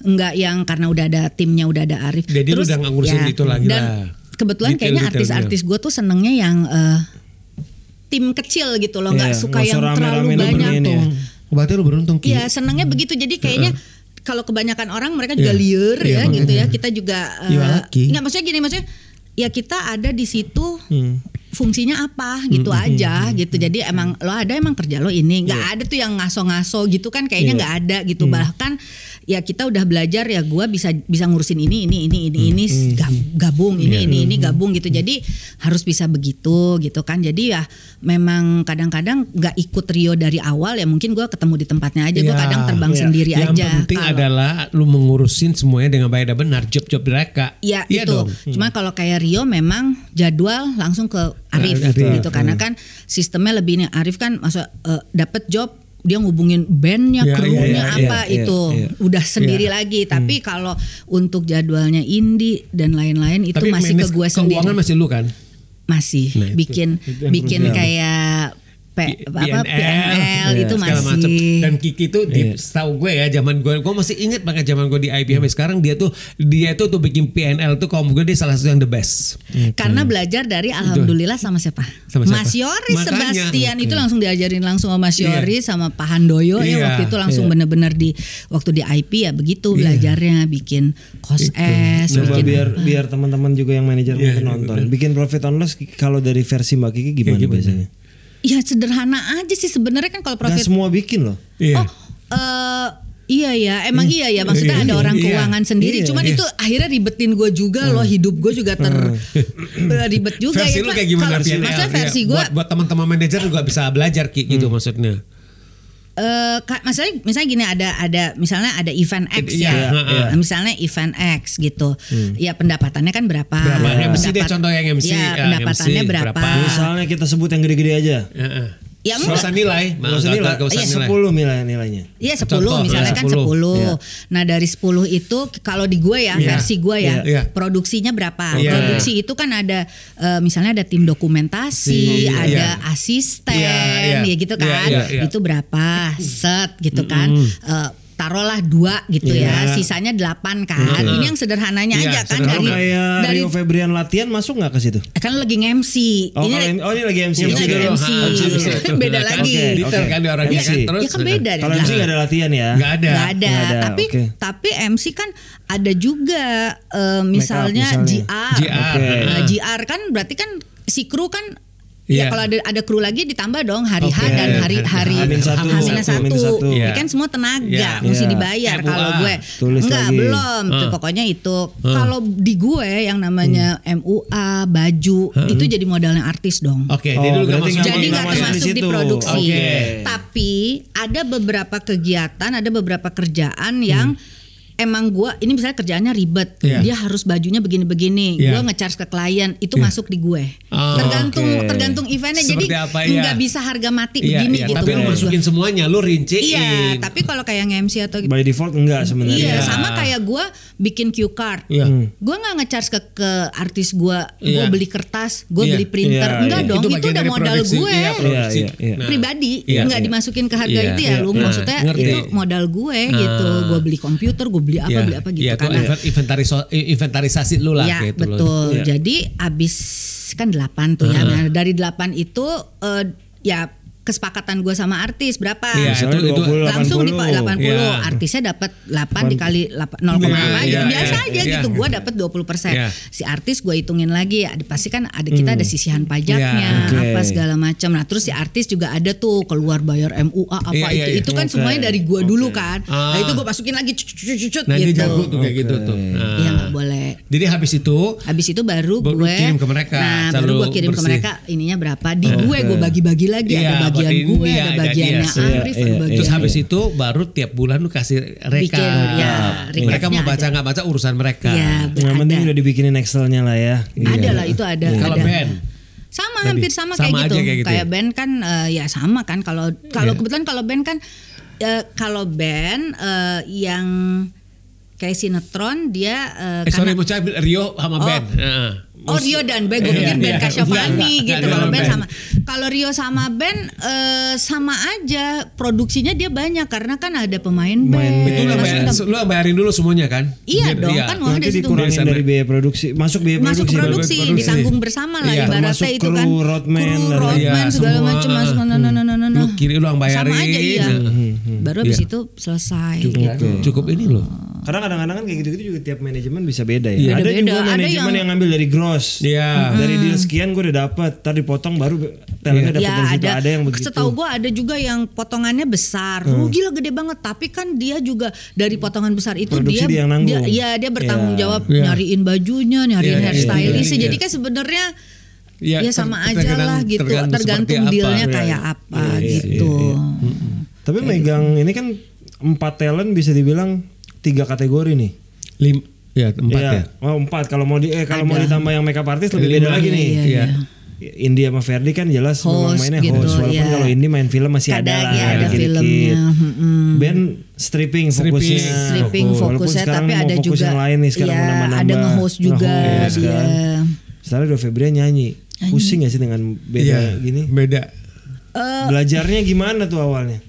nggak yang karena udah ada timnya udah ada Arif. Jadi lu udah nggak ngurusin itu lagi dan lah. Kebetulan kayaknya Detail-detailnya. artis-artis gue tuh senengnya yang eh, tim kecil gitu loh, nggak Iya, suka yang terlalu banyak. beraniin ya. Berarti lu beruntung. Iya senangnya begitu jadi kayaknya kalau kebanyakan orang mereka juga Iya. liar Iya, ya gitu ya makanya. kita juga Iya, laki. nggak maksudnya gini maksudnya ya kita ada di situ Hmm. fungsinya apa gitu aja gitu jadi emang lo ada emang kerja lo ini nggak Iya. ada tuh yang ngaso-ngaso gitu kan kayaknya nggak ada gitu Hmm. bahkan ya kita udah belajar ya gua bisa bisa ngurusin ini ini ini ini Hmm. ini gab- gabung ini ini ini gabung gitu jadi harus bisa begitu gitu kan jadi ya memang kadang-kadang nggak ikut Rio dari awal ya mungkin gua ketemu di tempatnya aja gua Ya, kadang terbang iya. sendiri yang aja penting Kalau- adalah lu mengurusin semuanya dengan baik dan benar job-job mereka. Ya Iya itu. dong. Cuma kalau kayak Rio memang jadwal langsung ke Arif Arif. gitu karena kan sistemnya lebih ini Arif kan masa eh, dapat job dia ngubungin bandnya, Iya, krunya iya, iya, apa iya, itu iya. udah sendiri Iya. lagi. Tapi kalau untuk jadwalnya Indi dan lain-lain itu Tapi masih ke gue sendiri. Keuangan masih lu kan? Masih Nah, itu- bikin itu bikin kayak P- apa PNL iya, itu masih Dan Kiki tuh di Iya. gue ya zaman gue gue masih inget banget zaman gue di IP sampai sekarang dia tuh dia tuh tuh bikin PNL tuh kalau gue dia salah satu yang the best. Karena belajar dari alhamdulillah sama siapa? Sama siapa? Mas Yori Makanya. Sebastian itu langsung diajarin langsung sama Mas Yori sama Pak Handoyo Iya, ya waktu itu langsung iya. bener-bener di waktu di IP ya begitu belajarnya bikin kos es, Coba bikin biar biar teman-teman juga yang manajer Iya, mungkin nonton. Bikin profit and loss kalau dari versi Mbak Kiki gimana, gimana? biasanya? Ya sederhana aja sih sebenarnya kan kalau Gak profit semua bikin loh. Iya. Oh, eh, Iya ya, emang iya ya. Maksudnya ada orang Iya. keuangan sendiri. Iya. Cuman itu akhirnya ribetin gue juga loh. Hidup gue juga ter ribet juga. versi ya. lu kayak gimana? Maksudnya Iya, versi gue, buat, buat teman-teman manajer juga bisa belajar Ki gitu Hmm. maksudnya. Eh, ka- maksudnya misalnya gini ada ada misalnya ada event X Iya, ya. iya. Nah, Misalnya event X gitu. Ya pendapatannya kan berapa? Berapa? Ya, MC deh contoh yang MC. Ya, Ya, pendapatannya MC berapa? berapa? Misalnya kita sebut yang gede-gede aja. Heeh. Ya, Nggak enggak. usah nilai, Gak usah nilai. nggak usah Iya, nilai. 10 nilai nilainya. Iya 10 Contoh, misalnya ya, kan 10. 10. Iya. Nah dari 10 itu kalau di gue ya Iya. versi gue ya Iya. produksinya berapa? Iya. Produksi itu kan ada eh, misalnya ada tim dokumentasi, Iya. ada Iya. asisten Iya, iya. ya gitu Iya, kan. iya, iya. Itu berapa set gitu kan. Eh, taruhlah dua gitu ya, Iya. sisanya delapan kan. Ini yang sederhananya Iya, aja kan sederhana. Dari kayak dari Rio Febrian latihan masuk nggak ke situ? kan lagi nge-MC. Oh, ini oh ini lagi MC. Ini MC lagi MC. MC. Beda lagi. Detail oke. kan di orangnya MC. kan terus. Ya kan beda. Kalau MC nggak ada latihan ya? Nggak ada. Nggak ada. Tapi tapi MC kan ada juga eh, misalnya, misalnya. GR. GR. Nah, GR kan berarti kan si kru kan Iya. Ya kalau ada ada kru lagi ditambah dong hari H Oke. dan hari hari Hamin satu. Hamin satu. Hamin satu. Ini Iya. kan semua tenaga Iya. mesti Iya. dibayar MUA. kalau gue. Tulis Enggak, lagi. belum. Tuh, Hmm. pokoknya itu. Kalau di gue yang namanya MUA, baju itu jadi modalnya artis dong. Oke, Oh, berarti masuk. nggak Jadi nggak nggak masuk di termasuk di, situ. produksi. Oke. Tapi ada beberapa kegiatan, ada beberapa kerjaan yang emang gua ini misalnya kerjaannya ribet, Iya. dia harus bajunya begini-begini. Iya. Gua ngecharge ke klien itu Iya. masuk di gue. Oh, tergantung oke. tergantung eventnya. Jadi Seperti apa, iya. nggak bisa harga mati Iya, begini iya. gitu. Tapi lu masukin semuanya, lu rinciin. Iya, tapi kalau kayak nge-MC atau By default enggak sebenarnya. Iya, Iya. sama kayak gua bikin cue card. Iya. Gue nggak ngecharge ke, ke artis gua, gue Iya. beli kertas, gue Iya. beli printer, Iya, enggak iya. dong, itu, bagian udah modal produksi. gue. Iya, produksi. Iya, iya, iya. pribadi Iya, nggak dimasukin ke harga Iya, itu ya lu iya. maksudnya itu modal gue gitu gue beli komputer gue beli apa Iya. beli apa gitu Iya, itu karena invent- inventariso- inventarisasi lu lah ya gitu loh. betul Iya. jadi abis kan delapan tuh ya Nah, dari delapan itu eh, ya kesepakatan gue sama artis berapa Iya, Misalnya itu- itu 20, langsung di 80. 80 Iya. artisnya dapat 8 dikali 8, 0, Iya, apa gitu iya, biasa iya, aja iya. gitu gue dapat 20 persen Iya. si artis gue hitungin lagi ada pasti kan ada kita ada sisihan pajaknya Iya, oke. apa segala macam nah terus si artis juga ada tuh keluar bayar MUA apa iya, itu iya. itu kan Oke. semuanya dari gue dulu kan nah Ah. itu gue masukin lagi cut, cut, cut, cut, Nah, gitu jago tuh kayak gitu tuh. Nah. Iya nggak boleh Jadi habis itu Habis itu baru gue kirim ke mereka, Nah, baru gue kirim ke mereka ininya berapa. Di gue gue bagi-bagi lagi Iya, ada bagian gue, iya, ada ada bagiannya. Iya, Arif, iya, ada iya. bagian terus habis itu baru tiap bulan lu kasih rekap. Bikin, ya, mereka recapnya mau baca nggak baca urusan mereka. Iya, Yang penting ada. udah dibikinin Excelnya lah ya. Ada Iya. lah itu ada. Kalau ada. band? sama hampir sama, Sama kayak, aja gitu. kayak gitu ya? band kan eh, ya sama kan kalau kalau Iya. kebetulan kalau band kan eh, kalau band eh, yang kayak sinetron dia eh, Eh sorry mau cari Rio sama Oh. band. Heeh. Oh Rio dan Ben, gue Iya, pikir Ben iya. Kasyafani gitu. Kalau Ben sama, kalau Rio sama Ben eh, sama aja produksinya dia banyak karena kan ada pemain band. Itu bayar- Maksudnya- lu bayarin dulu semuanya kan? Iya Biar- dong, iya. kan uang dari situ. dikurangin dari biaya produksi, masuk biaya Masuk produksi. produksi, produksi. ditanggung bersama lah Iya, ibaratnya itu kru, kan. roadman, Kru, roadman Iya, segala macam masuk no, no, no, no, no, no. Lu kiri lu yang bayarin. Sama aja iya. Baru habis Iya. itu selesai Cukup, gitu. cukup ini loh. Karena kadang-kadang kan kayak gitu-gitu juga tiap manajemen bisa beda ya. Iya. Ada Beda-beda. juga Ada manajemen yang- yang, ngambil dari gross. Iya. Dari deal sekian gue udah dapat, tadi potong baru talentnya dapat Ya dari situ. ada, Ada yang begitu. Setahu gue ada juga yang potongannya besar, Hmm. rugi lah gede banget. Tapi kan dia juga dari potongan besar itu Produksi dia, dia yang dia, ya dia bertanggung Ya. jawab Ya. nyariin bajunya, nyariin Ya, ya, hairstylist. ya, ya. Jadi kan sebenarnya Iya, ya ter- sama aja tergantung- lah gitu, tergantung tergantung, seperti apa. dealnya Ya. kayak apa Iya, iya, gitu. Tapi megang ini kan empat talent bisa dibilang tiga kategori nih. Lim, ya empat Iya. ya. Oh empat. Kalau mau di eh kalau mau Ada. ditambah yang makeup artist lebih beda lagi nih. Iya, Iya. India sama Ferdi kan jelas memang Host mainnya gitu, host. Walaupun iya. kalau Indi main film masih ada Kadang lah. ya ada dikit-dikit. filmnya. mm-mm. Band stripping Stripping. fokusnya. stripping Walaupun fokusnya sekarang tapi ada fokus juga yang lain nih sekarang ya, mau nambah-nambah. ada nge-host juga Nge-host dia. kan. Misalnya Dua Febrian nyanyi. Pusing gak sih dengan beda Iya, gini? Beda. Eh, Belajarnya gimana tuh awalnya?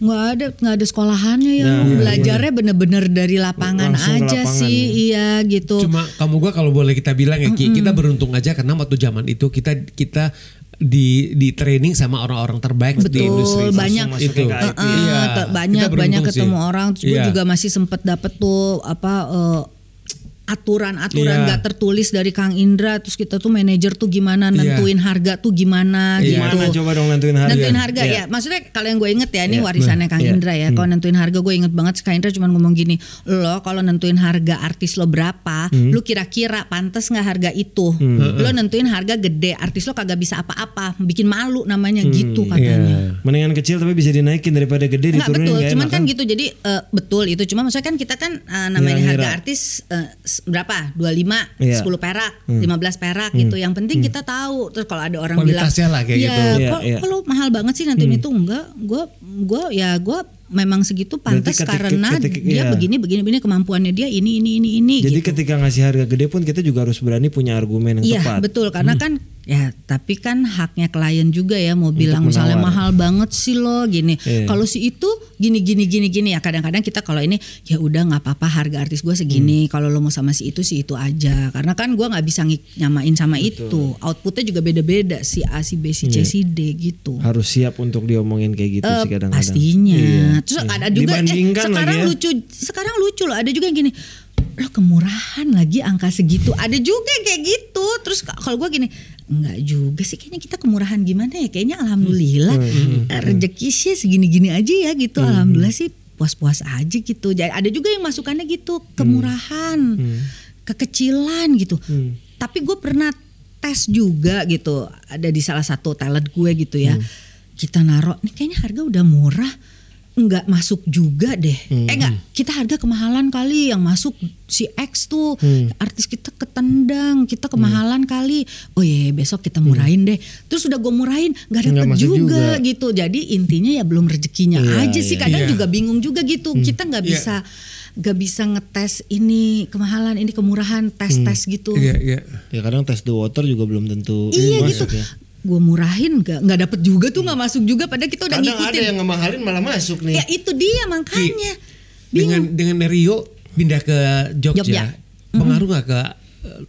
Nggak ada nggak ada sekolahannya ya Nah, lu belajarnya bener-bener dari lapangan Langsung aja lapangan sih ya. iya gitu Cuma kamu gua kalau boleh kita bilang ya Ki, kita beruntung aja karena waktu zaman itu kita kita di di training sama orang-orang terbaik di Betul, industri banyak. itu. IP. Eh, Iya, banyak banyak sih. ketemu orang terus gue Iya. juga masih sempet dapet tuh apa eh, aturan-aturan Iya. nggak tertulis dari Kang Indra terus kita tuh manajer tuh gimana Iya. nentuin harga tuh gimana gitu. Gimana coba dong nentuin harga? Nentuin harga Iya. ya. Maksudnya kalau yang gue inget ya ini Iya. warisannya Kang Iya. Indra ya. Kalau nentuin harga gue inget banget Kang Indra cuma ngomong gini, "Lo kalau nentuin harga artis lo berapa, Hmm. lu kira-kira pantas nggak harga itu? Lo nentuin harga gede, artis lo kagak bisa apa-apa, bikin malu namanya Hmm. gitu katanya." Mendingan kecil tapi bisa dinaikin daripada gede Enggak diturunin betul, cuman enak kan gitu. Jadi eh, betul itu. Cuma maksudnya kan kita kan eh, namanya Ngira-ngira. harga artis s- berapa? 25, Iya. 10 perak, 15 perak gitu. Yang penting kita tahu. Terus kalau ada orang bilang, Kualitasnya lah kayak "Ya, gitu." Iya, kok, iya. kok lo mahal banget sih nanti itu enggak? Gue gue ya gue memang segitu pantas ketika- karena ketika- dia iya. begini begini begini kemampuannya dia ini ini ini ini Jadi gitu. ketika ngasih harga gede pun kita juga harus berani punya argumen yang Iya tepat. betul karena kan ya tapi kan haknya klien juga ya mau bilang misalnya mahal banget sih lo gini. Iya. Kalau si itu gini gini gini gini ya kadang-kadang kita kalau ini ya udah nggak apa-apa harga artis gue segini. Kalau lo mau sama si itu si itu aja karena kan gua nggak bisa nyamain sama itu. Outputnya juga beda-beda si A si B si C si D gitu. Harus siap untuk diomongin kayak gitu Eh, sih kadang-kadang. pastinya. Iya, Terus iya. ada juga eh sekarang ya. lucu sekarang lucu loh ada juga yang gini lo kemurahan lagi angka segitu ada juga yang kayak gitu terus ka- kalau gue gini enggak juga sih kayaknya kita kemurahan gimana ya? Kayaknya alhamdulillah Hmm, eh, rezeki sih segini-gini aja ya gitu. Alhamdulillah sih puas-puas aja gitu. Jadi ada juga yang masukannya gitu kemurahan kekecilan gitu. Tapi gue pernah tes juga gitu ada di salah satu talent gue gitu ya. Kita naruh nih kayaknya harga udah murah nggak masuk juga deh eh nggak kita harga kemahalan kali yang masuk si X tuh artis kita ketendang kita kemahalan kali oh iya besok kita murahin deh terus udah gue murahin nggak dapet juga, juga. gitu jadi intinya ya belum rezekinya Iya, aja sih iya. kadang Iya. juga bingung juga gitu kita nggak Iya. bisa nggak bisa ngetes ini kemahalan ini kemurahan tes tes gitu Iya, iya. Ya kadang tes the water juga belum tentu Iya gitu. ya. Gue murahin nggak nggak dapet juga tuh nggak masuk juga padahal kita udah Kadang ada ngikutin. yang ngemahalin malah masuk nih. Ya itu dia makanya. Dengan dengan dari Rio pindah ke Jogja, Jogja. pengaruh nggak ke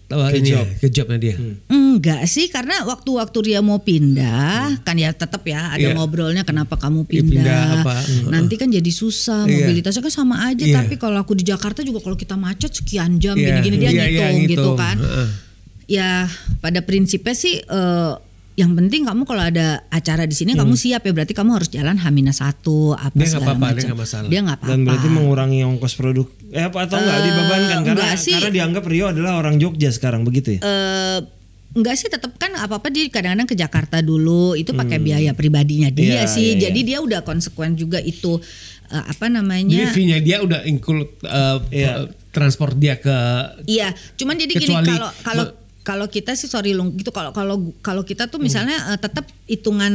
uh, Ke ini job. ke jobnya dia? Enggak sih karena waktu-waktu dia mau pindah kan ya tetap ya ada Iya. ngobrolnya kenapa kamu pindah. pindah apa. Nanti kan jadi susah Iya. mobilitasnya kan sama aja Iya. tapi kalau aku di Jakarta juga kalau kita macet sekian jam Iya, gini-gini dia iya, iya, ngitung gitu ngitung. kan. Heeh. Ya pada prinsipnya sih eh, yang penting kamu kalau ada acara di sini kamu siap ya berarti kamu harus jalan Hamina satu apa Dia nggak segala apa-apa, dia macam. nggak masalah. Dia nggak apa-apa. Dan berarti mengurangi ongkos produk eh apa atau enggak Eh, dibebankan karena enggak sih. karena dianggap Rio adalah orang Jogja sekarang begitu ya. eh enggak sih tetap kan apa apa dia kadang-kadang ke Jakarta dulu itu pakai biaya pribadinya dia Iya, sih iya, jadi dia udah konsekuen juga itu eh, apa Jadi namanya fee-nya dia udah include uh, Iya. transport dia ke iya cuman jadi gini Kecuali- kalau kalau kalau kita sih sorry long gitu kalau kalau kalau kita tuh misalnya eh, tetap hitungan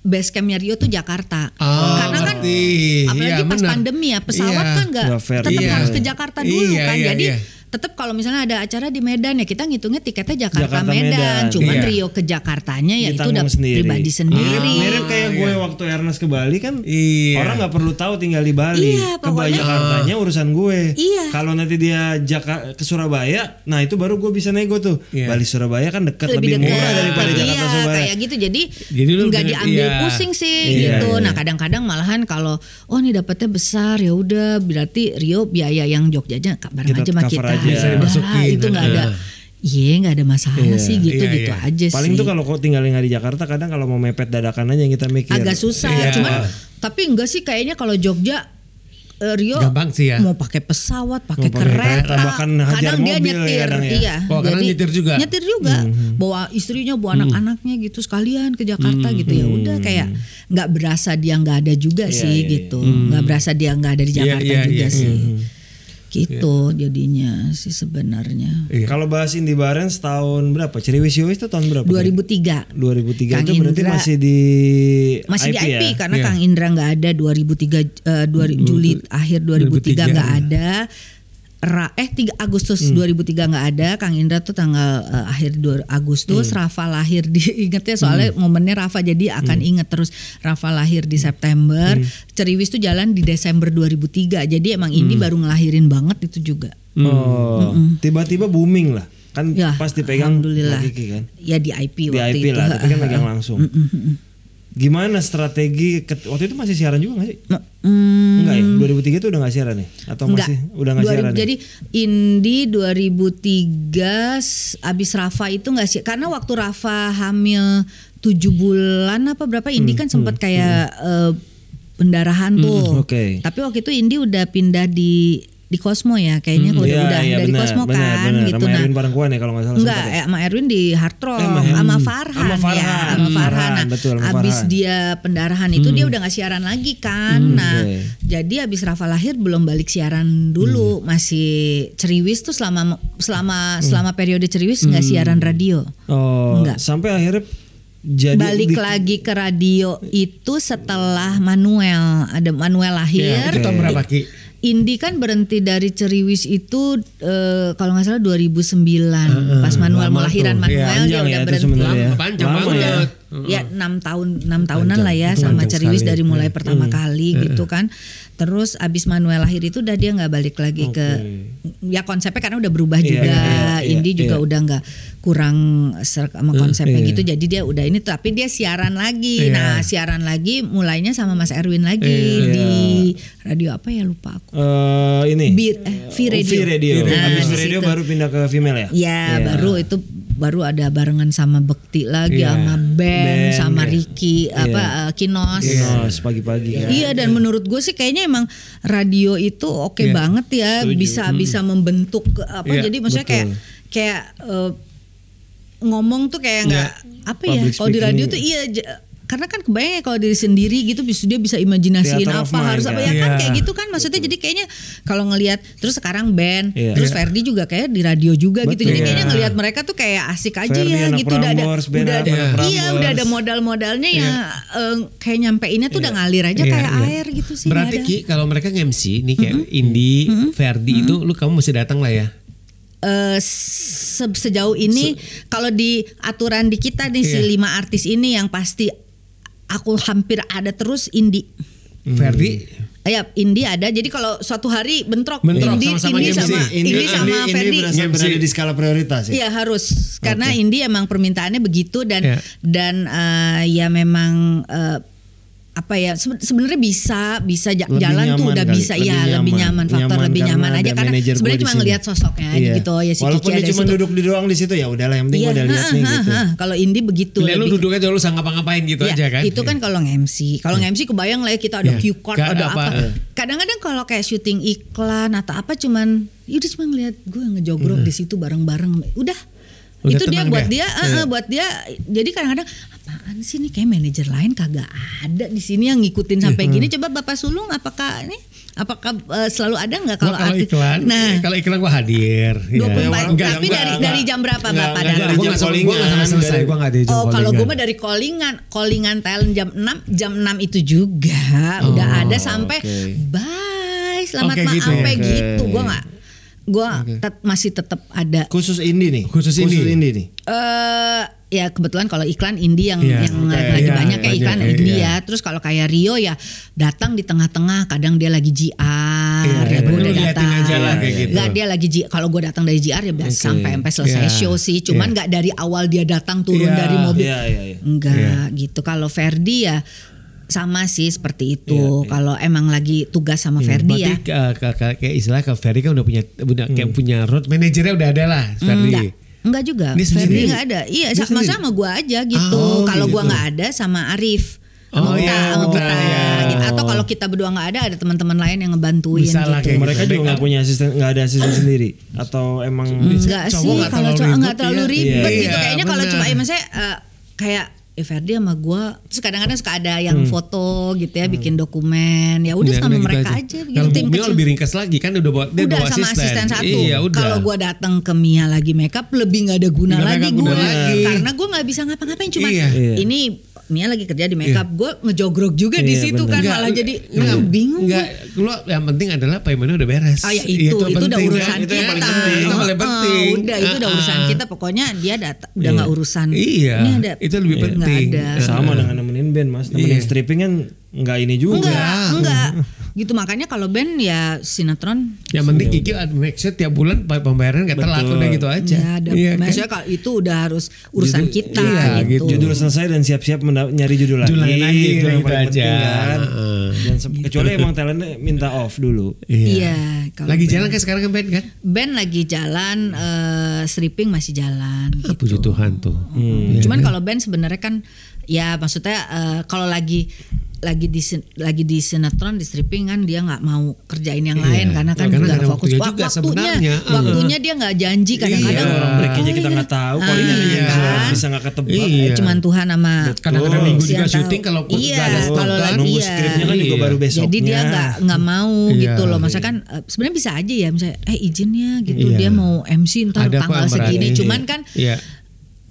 base campnya Rio tuh Jakarta Ah, karena kan ngerti. apalagi Iya, pas benar. pandemi ya pesawat Iya. kan nggak tetap Iya. harus ke Jakarta dulu Iya, kan iya, jadi iya. Tetap kalau misalnya ada acara di Medan ya kita ngitungnya tiketnya Jakarta, Jakarta Medan. Medan. cuman Iya. Rio ke Jakartanya ya itu udah sendiri. pribadi Ah, sendiri mirip kayak gue waktu Ernest ke Bali kan. Iya. Orang nggak perlu tahu tinggal di Bali. Iya, ke pokoknya- Jakartanya urusan gue. Iya. Kalau nanti dia Jaka ke Surabaya, nah itu baru gue bisa nego tuh. Iya. Bali Surabaya kan dekat lebih, lebih, murah daripada Iya, Jakarta Surabaya. kayak gitu jadi, nggak diambil iya. pusing sih Iya, gitu iya. nah kadang-kadang malahan kalau oh ini dapetnya besar ya udah berarti Rio biaya yang Jogjanya bareng Kita aja sama kita aja. Ya Bisa udah, dimasukin. itu nggak ada iya nggak ada masalah Iya, sih gitu iya, gitu iya. aja Paling sih tuh kalau kau tinggal nggak di Jakarta, kadang kalau mau mepet dadakan aja yang kita mikir. agak susah Iya. cuman tapi enggak sih kayaknya kalau Jogja eh, Rio Gampang sih ya. mau pakai pesawat, pakai kereta, kereta, bahkan hajar kadang dia mobil ya nyetir, kadang ya. iya. Oh, kadang Jadi, nyetir juga? Nyetir juga, bawa istrinya, bawa anak-anaknya gitu sekalian ke Jakarta gitu ya. Udah kayak nggak berasa dia nggak ada juga Iya, sih iya, gitu, nggak berasa dia nggak ada di Iya, Jakarta iya, juga iya. sih. Gitu jadinya sih sebenarnya. Iya. Kalau bahas Indie Barens tahun berapa? Ceriwis Yowis itu tahun berapa? 2003 2003 Kang itu berarti Indra- masih di masih di IP ya? karena Iya. Kang Indra nggak ada 2003 eh, dua, Juli akhir 2003 nggak 2003, ada Ra, eh 3 Agustus 2003 nggak ada. Kang Indra tuh tanggal eh, akhir 2 Agustus. Rafa lahir di ingetnya soalnya momennya Rafa jadi akan inget terus Rafa lahir di September. Ceriwis tuh jalan di Desember 2003 jadi emang ini baru ngelahirin banget itu juga. Oh, tiba-tiba booming lah. Kan ya pas dipegang Alhamdulillah. Kiki kan. ya di IP Di waktu IP itu. lah, tapi kan megang langsung. Gimana strategi ket- waktu itu masih siaran juga gak sih? Hmm, Enggak ya? 2003 itu udah gak siaran ya? Atau Enggak. masih udah gak 2000 siaran? ya? Jadi Indi 2003 s- abis Rafa itu nggak sih karena waktu Rafa hamil 7 bulan apa berapa Indi Hmm, kan sempat kayak eh, pendarahan tuh. oke. Tapi waktu itu Indi udah pindah di di Cosmo ya kayaknya kalau udah, Iya, udah iya, dari benar, Cosmo benar, kan benar. gitu Sama nah. Erwin Parangkuan ya kalau nggak salah Enggak, ya? sama Erwin di Hard Rock, Eh, sama- hmm, Farhan, sama Farhan, ya, sama hmm, Farhan. Farhan, Nah, betul, sama abis Farhan. Hmm, dia pendarahan itu dia udah nggak siaran lagi kan. nah, oke. jadi abis Rafa lahir belum balik siaran dulu, Hmm. masih ceriwis tuh selama selama selama periode ceriwis nggak siaran radio. Oh, Enggak. sampai akhirnya jadi balik di- lagi ke radio itu setelah Manuel ada Manuel lahir. Itu tahun berapa Ki? Indi kan berhenti dari Ceriwis itu eh, kalau nggak salah 2009 pas Manuel lama melahiran tuh. Manuel Iya, dia panjang ya udah itu berhenti. ya. Lama, panjang Lama banget. ya. Ya enam tahun enam tahunan lah ya sama panjang Ceriwis sekali. dari mulai pertama kali gitu kan. Terus abis Manuel lahir itu udah dia nggak balik lagi ke ya konsepnya karena udah berubah Iya, juga. iya, iya, Indi juga iya. udah nggak kurang sama konsepnya iya. gitu. Jadi dia udah ini tapi dia siaran lagi. Iya. Nah siaran lagi mulainya sama Mas Erwin lagi Iya. di radio apa ya lupa aku. Eh, ini Bir, eh, V Radio. V Radio. Nah, Habis V di Radio baru pindah ke female ya? Ya baru itu baru ada barengan sama Bekti lagi Iya. sama Ben, Ben, sama iya. Ricky apa eh, Kinos. Kinos pagi-pagi kan. Iya dan menurut gue sih kayaknya emang radio itu oke Iya. banget ya bisa bisa membentuk apa Iya, jadi maksudnya kayak kayak eh, ngomong tuh kayak nggak apa ya Public kalau di radio tuh iya j- karena kan kebayang ya kalau diri sendiri gitu bisa dia bisa imajinasiin Theater apa mind harus apa ya kan Iya. kayak gitu kan maksudnya jadi kayaknya kalau ngelihat terus sekarang band Iya. terus Iya. Ferdi juga kayak di radio juga gitu jadi Betul. kayaknya Iya. ngelihat mereka tuh kayak asik aja Ferdi ya gitu udah ada udah ada iya udah ada modal-modalnya ya eh, kayak nyampein itu udah ngalir aja Iya, kayak iya. air gitu sih Berarti. Ki kalau mereka nge-MC nih kayak Indi, Ferdi itu lu kamu mesti datang lah ya. Se- sejauh ini kalau di aturan di kita nih si Iya. lima artis ini yang pasti aku hampir ada terus Indi. Ferdi Ya, Indi ada. Jadi kalau suatu hari bentrok, Bentrok, Indi, sama-sama Indi sama Indi, Ini sama ini Ferdi. berasa MC. berada di skala prioritas ya. Iya harus karena Indi emang permintaannya begitu dan Iya. dan eh, ya memang eh, apa ya sebe- sebenarnya bisa bisa Lebih jalan tuh nyaman udah kali, bisa lebih ya lebih nyaman. nyaman faktor Nyaman lebih nyaman aja karena sebenarnya cuma ngelihat sosoknya aja gitu ya si Walaupun dia cuma duduk di doang di situ ya udahlah yang penting Iya, gua udah lihat ha, nih ha, gitu. Kalau Indi begitu Lihat lu duduk aja lu usah ngapa-ngapain gitu Ya, aja kan. Itu kan kalau nge-MC. Kalau nge-MC kebayang lah ya kita ada Iya. cue card, ada apa. apa. Kadang-kadang kalau kayak syuting iklan atau apa cuman udah cuma ngeliat gue ngejogrok di situ bareng-bareng. Udah. Udah itu dia buat dia. dia, eh, eh, buat dia. Jadi kadang-kadang apaan sih nih kayak manajer lain kagak ada di sini yang ngikutin sampai gini. Coba Bapak Sulung apakah ini apakah eh, selalu ada nggak kalau kalau artis- iklan, Nah, kalau iklan gua hadir. 24 Enggak, tapi enggak, dari enggak. dari jam berapa Enggak, Bapak enggak datang? dari Gua jam nggak nggak selesai, nggak ada jam Oh kalau gue mah dari callingan Callingan talent jam 6 Jam 6 itu juga Udah ada sampai oke. Bye Selamat Oke, maaf gitu ya. Sampai Oke. gitu Gue gak Gue masih tetap ada Khusus indie nih. Khusus indie. indie nih. eh ya kebetulan kalau iklan indie yang Iya, yang oke, lagi iya, banyak ya banyak, iklan iya, indie iya. ya. Terus kalau kayak Rio ya datang di tengah-tengah, kadang dia lagi GR, Iya, ya iya, gue lu udah liatin datang. aja lah kayak gitu. Nggak, dia lagi. Kalau gue datang dari GR ya biasa Oke. sampai sampai selesai Iya, show sih. Cuman iya. nggak dari awal dia datang turun Iya, dari mobil. Iya, iya, iya. Enggak gitu. Kalau Ferdi ya sama sih seperti itu. Kalau emang lagi tugas sama Ferdi ya. Berarti uh, ke- ke- kayak istilah ke Ferdi kan udah punya udah kayak punya road manajernya udah ada lah Ferdi. Enggak. Enggak juga. Dia Ferdi enggak ada. Iya, Dia sama sama gua aja gitu. Oh, kalau gua gitu. nggak ada sama Arif. Sama Oh, Uta, iya, Uta, iya. gitu. Atau kalau kita berdua nggak ada, ada teman-teman lain yang ngebantuin Bisa lah gitu. kayak Mereka juga nggak punya asisten, nggak ada asisten sendiri atau emang Enggak Cowok sih, nggak kalau terlalu cowok ribet nggak terlalu ya. ribet Iya, gitu. Kayaknya kalau cuma ya maksudnya eh, kayak eh Ferdi sama gua terus kadang-kadang suka ada yang foto gitu ya bikin dokumen ya udah Udah, sama gitu mereka aja. aja, gitu Kalau tim Mio kecil lebih ringkas lagi kan udah bawa dia udah bawa sama asisten satu. Iya. Kalau gue datang ke Mia lagi makeup lebih nggak ada guna ada lagi gue lagi. karena gue nggak bisa ngapa-ngapain cuma Iya. Iya. ini Mia lagi kerja di makeup gue ngejogrok juga di Iya, situ benar. kan Enggak, malah jadi enggak, bingung Enggak, lu yang penting adalah paymentnya udah beres. Oh ya Iya, itu, itu, udah penting, urusan kita. Itu yang paling penting. Itu paling penting. udah itu udah Ah, urusan ah. kita. Pokoknya dia data udah nggak urusan. Iya, Ini ada, itu lebih penting. ada. sama dengan nemenin band mas, nemenin Iya. stripping kan nggak ini juga. Enggak, enggak. Gitu makanya kalau band ya sinetron Yang penting Kiki make sure tiap bulan pembayaran gak telat Betul. udah gitu aja. ya ada Iya kan? maksudnya kalau itu udah harus urusan kita iya, gitu. Judul selesai dan siap-siap nyari judul lagi. Judul lagi, itu gitu yang paling aja. penting kan. Heeh. Dan se- kecuali emang talentnya minta off dulu. Iya, kalau Lagi band- jalan kayak sekarang kan band kan? band lagi jalan eh, stripping masih jalan Ah, gitu. puji Tuhan tuh. Hmm. Cuman kalau band sebenarnya kan ya maksudnya eh, kalau lagi lagi di lagi di sinetron di stripping kan dia nggak mau kerjain yang lain karena kan Karena nggak nggak ada fokus waktunya Wak- juga waktunya sebenarnya. waktunya dia nggak janji kadang-kadang Iya, orang breaknya kita nggak tahu. Kalau Ah, iya kan? bisa nggak ketebak. Iya. cuman Tuhan sama Kadang-kadang minggu juga tahu. syuting kalau pun iya, ada kalau kan. lagi Nunggu iya. skripnya kan juga Iya. baru besoknya. Jadi dia nggak nggak mau Iya. gitu loh. Masa kan eh, sebenarnya bisa aja ya misalnya eh izinnya gitu Iya. dia mau MC ntar tanggal segini. Cuman kan Iya.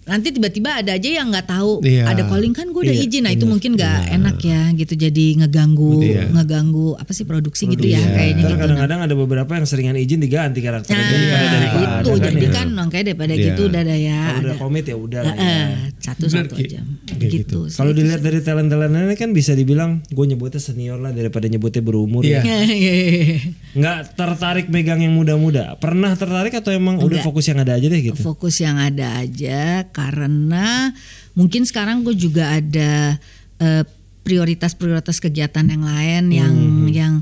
Nanti tiba-tiba ada aja yang nggak tahu Iya. ada calling kan gue udah Iya, izin. Nah itu mungkin nggak enak ya gitu jadi ngeganggu Iya. ngeganggu apa sih produksi gitu ya Iya. kayaknya gitu. kadang-kadang ada beberapa yang seringan izin diganti karakternya Nah, daripada daripada itu kan jadi ya. kan makanya daripada Iya. gitu udah ada ya. Kalau udah ada. komit ya udah lah ya. Eh, satu Bener, satu aja Kayak gitu. sih. Kalau dilihat dari talent-talentnya kan bisa dibilang gue nyebutnya senior lah daripada nyebutnya berumur. Iya. ya. Nggak tertarik megang yang muda-muda. Pernah tertarik atau emang udah fokus yang ada aja deh gitu? fokus yang ada aja karena mungkin sekarang gue juga ada eh, prioritas-prioritas kegiatan yang lain yang yang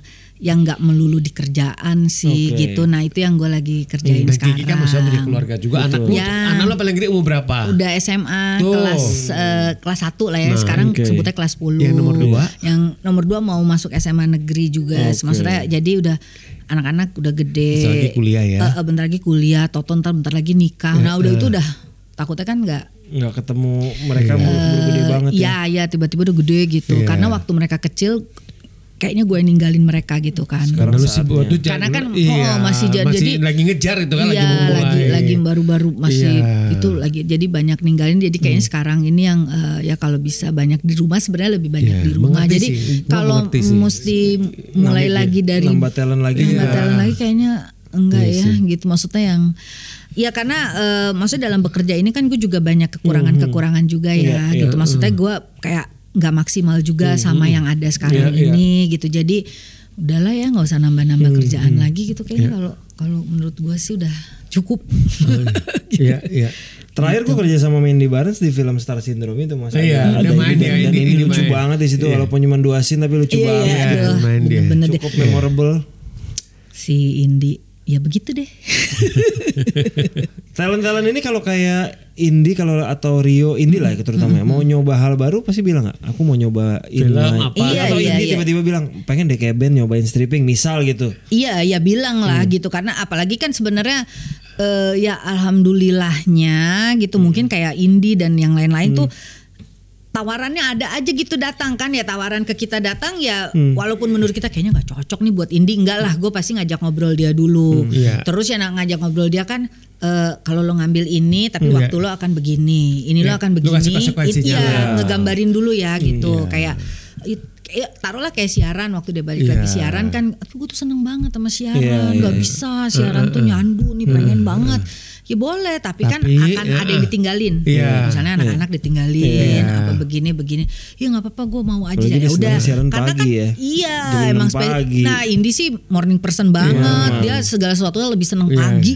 yang nggak melulu di kerjaan sih Oke. gitu. Nah itu yang gue lagi kerjain Dan sekarang. Kiki kan masih punya keluarga juga. Anak lu, Ya. anak lu paling gede umur berapa? Udah SMA Tuh. kelas eh, kelas 1 lah ya. Sekarang oke. sebutnya kelas 10. Yang nomor dua? Yang nomor 2 mau masuk SMA negeri juga. Maksudnya jadi udah anak-anak udah gede. Bentar lagi kuliah ya. Eh, bentar lagi kuliah, Toto ntar bentar lagi nikah. Nah, udah itu udah takutnya kan nggak Nggak ketemu mereka buru-buru gede banget ya. Iya, ya tiba-tiba udah gede gitu. Iya. Karena waktu mereka kecil kayaknya gue ninggalin mereka gitu kan. Karena lu sih waktu Karena jadi- kan, iya, oh, masih jadi- jadi- lagi ngejar itu kan lagi Iya, lagi mulai. lagi baru-baru masih Iya. Hmm. itu lagi jadi banyak ninggalin jadi kayaknya sekarang ini yang eh, ya kalau bisa banyak di rumah sebenarnya lebih banyak Iya, di rumah. mengerti Jadi sih. Kalau sih. mesti mulai lagi dari Nambah talent lagi. nambah Iya. talent lagi kayaknya enggak Iya ya gitu maksudnya yang ya karena eh, maksudnya dalam bekerja ini kan gue juga banyak kekurangan-kekurangan juga ya Iya, gitu maksudnya gue kayak nggak maksimal juga sama yang ada sekarang Iya, iya. ini gitu jadi udahlah ya nggak usah nambah-nambah kerjaan lagi gitu kayaknya kalau kalau menurut gue sih udah cukup Iya, iya. Terakhir gue kerja sama Mandy Barnes di film Star Syndrome itu mas. Iya, ada, dia main dan, dan ini- lucu main. banget di situ walaupun cuma dua scene tapi lucu Iya, banget. iya, aduh, main dia. deh. Cukup memorable. si Indi ya begitu deh Talent-talent ini kalau kayak Indi kalau atau Rio Indi lah ya terutama ya, mau nyoba hal baru pasti bilang nggak? Aku mau nyoba Film apa? Iya, atau iya, Indi iya. tiba-tiba bilang pengen deh kayak band nyobain stripping misal gitu. Iya, ya bilang lah gitu. Karena apalagi kan sebenarnya eh, ya alhamdulillahnya gitu mungkin kayak Indi dan yang lain-lain tuh tawarannya ada aja gitu datang kan ya tawaran ke kita datang ya walaupun menurut kita kayaknya nggak cocok nih buat Indi enggak lah gue pasti ngajak ngobrol dia dulu iya. terus ya ngajak ngobrol dia kan eh, kalau lo ngambil ini tapi Iya. waktu lo akan begini ini lo Iya, akan lo begini konsekuensinya iya lah. ngegambarin dulu ya gitu kayak it- ya, taruhlah kayak siaran waktu dia balik lagi Iya. siaran kan aku gue tuh seneng banget sama siaran Iya, nggak iya. bisa siaran tuh nyandu nih pengen banget ya boleh tapi, kan Tapi, akan ya. ada yang ditinggalin Iya. misalnya anak-anak ditinggalin Iya. apa begini begini ya nggak apa-apa gue mau aja ya udah karena pagi kan ya. iya Jam emang 6 spe- pagi. nah Indi sih morning person banget dia segala sesuatunya lebih seneng Iya. pagi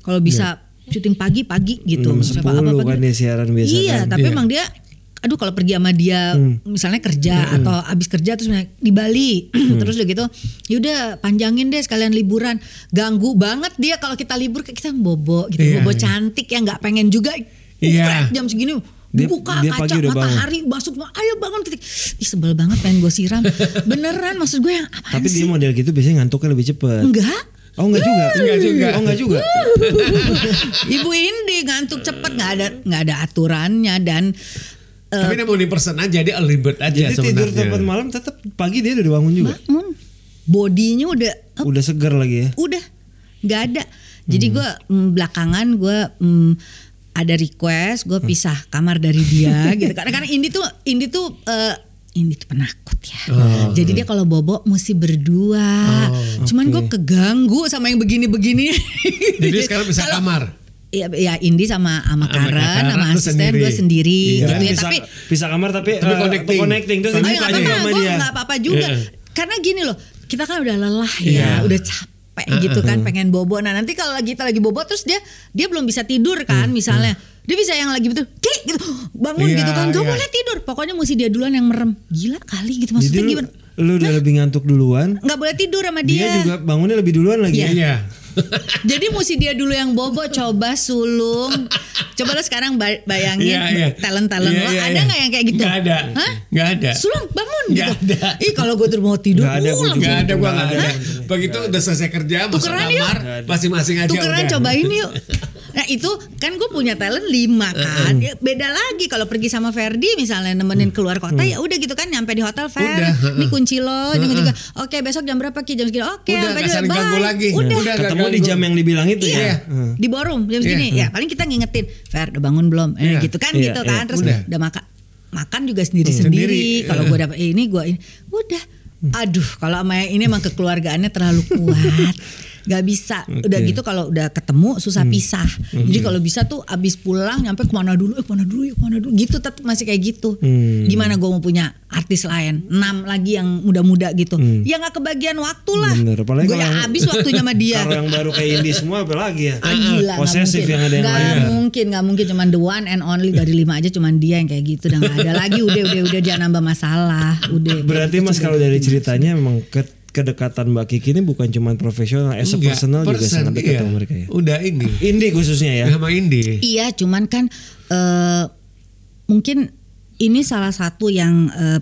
kalau bisa syuting pagi pagi gitu Jam Siapa 10 apa-apa kan dia siaran biasa iya kan. tapi Iya. emang dia aduh kalau pergi sama dia misalnya kerja atau abis kerja terus di Bali terus udah gitu yaudah panjangin deh sekalian liburan ganggu banget dia kalau kita libur kita bobo gitu Iya, bobo iya. cantik yang nggak pengen juga Iya. Ukrek, jam segini Dia- buka dia kaca pagi udah bangun. matahari masuk ayo bangun titik Ih, sebel banget pengen gue siram beneran maksud gue yang apaan Tapi sih dia model gitu biasanya ngantuknya lebih cepet. enggak Oh enggak juga. Enggak juga. Oh enggak juga. Ibu Indi ngantuk cepet nggak ada nggak ada aturannya dan eh, Tapi dia mau di person aja dia early bird aja Jadi tidur sebenarnya. tempat malam tetap pagi dia udah bangun juga. bangun. Bodinya udah eh, Udah segar lagi ya. udah. Nggak ada. Jadi gue belakangan gue mm, ada request gue pisah kamar dari dia gitu. Karena karena Indi tuh Indi tuh eh, Indi tuh penakut ya. Jadi dia kalau bobo mesti berdua. Cuman gue keganggu sama yang begini-begini. Jadi sekarang bisa Kalau- kamar. Ya, ya Indi sama sama Sama Karen, sama asisten sendiri. gue sendiri Iya. gitu ya. bisa, Tapi bisa kamar tapi, Tapi eh, connecting. connecting terus Ayo nggak apa-apa, gue dia. nggak apa-apa juga. Iya. Karena gini loh, kita kan udah lelah ya, Iya. udah capek gitu kan, pengen bobo. Nah nanti kalau lagi kita lagi bobo terus dia dia belum bisa tidur kan, misalnya dia bisa yang lagi betul, ki gitu bangun Iya, gitu kan, gak iya. boleh tidur. Pokoknya mesti dia duluan yang merem. Gila kali gitu maksudnya Jadi gimana? lu udah lebih ngantuk duluan, Nggak boleh tidur sama dia, dia. juga bangunnya lebih duluan lagi. Iya. Iya. Jadi mesti dia dulu yang bobo coba sulung. Coba lo sekarang bay- bayangin Iya, iya. talent-talent Iya, lo iya, ada iya. nggak yang kayak gitu? Nggak ada. Hah? Nggak ada. Sulung bangun Nggak gitu. ada. Ih kalau gue tuh mau tidur, Nggak ada, Gak ada gak ada. ada. Begitu udah selesai kerja masuk kamar masing-masing aja tukeran udah. cobain yuk. Nah itu kan gue punya talent lima kan. Ya, beda lagi kalau pergi sama Ferdi misalnya nemenin keluar kota ya udah gitu kan nyampe di hotel Fer. Udah, Ini kunci lo, ini kunci gue. Oke besok jam berapa Ki? Jam segini. Oke Udah sampai saling ganggu lagi. Udah. Udah Ketemu di jam yang dibilang itu Iya, ya. di ballroom jam segini. Iya. Ya paling kita ngingetin, Fer udah bangun belum? Eh, Iya. gitu kan Iya, gitu iya. kan. Terus Udah. udah, makan makan juga sendiri-sendiri. Sendiri. Kalau gue dapet ini gue ini udah. Aduh, kalau sama ini emang kekeluargaannya terlalu kuat. Gak bisa. Udah Oke. gitu kalau udah ketemu susah pisah. Jadi kalau bisa tuh abis pulang nyampe ke mana dulu, eh ke mana dulu, ya ke mana dulu. Gitu tetap masih kayak gitu. Hmm. Gimana gue mau punya artis lain, enam lagi yang muda-muda gitu. Ya nggak kebagian waktu lah. Gue ya yang- habis waktunya sama dia. Kalau yang baru kayak Indi semua apalagi ya. Ah, gila, nggak Posesif mungkin. yang ada yang Nggak lain. mungkin, nggak mungkin cuman the one and only dari lima aja cuman dia yang kayak gitu. Udah nggak ada lagi, udah udah udah dia nambah masalah. Udah. Berarti Mas kalau dari ceritanya memang ke- kedekatan Mbak Kiki ini bukan cuma profesional, as a Enggak, personal juga sangat dekat iya. sama mereka ya. Udah ini. Indi khususnya ya. Sama Indi. Iya, cuman kan eh, mungkin ini salah satu yang eh,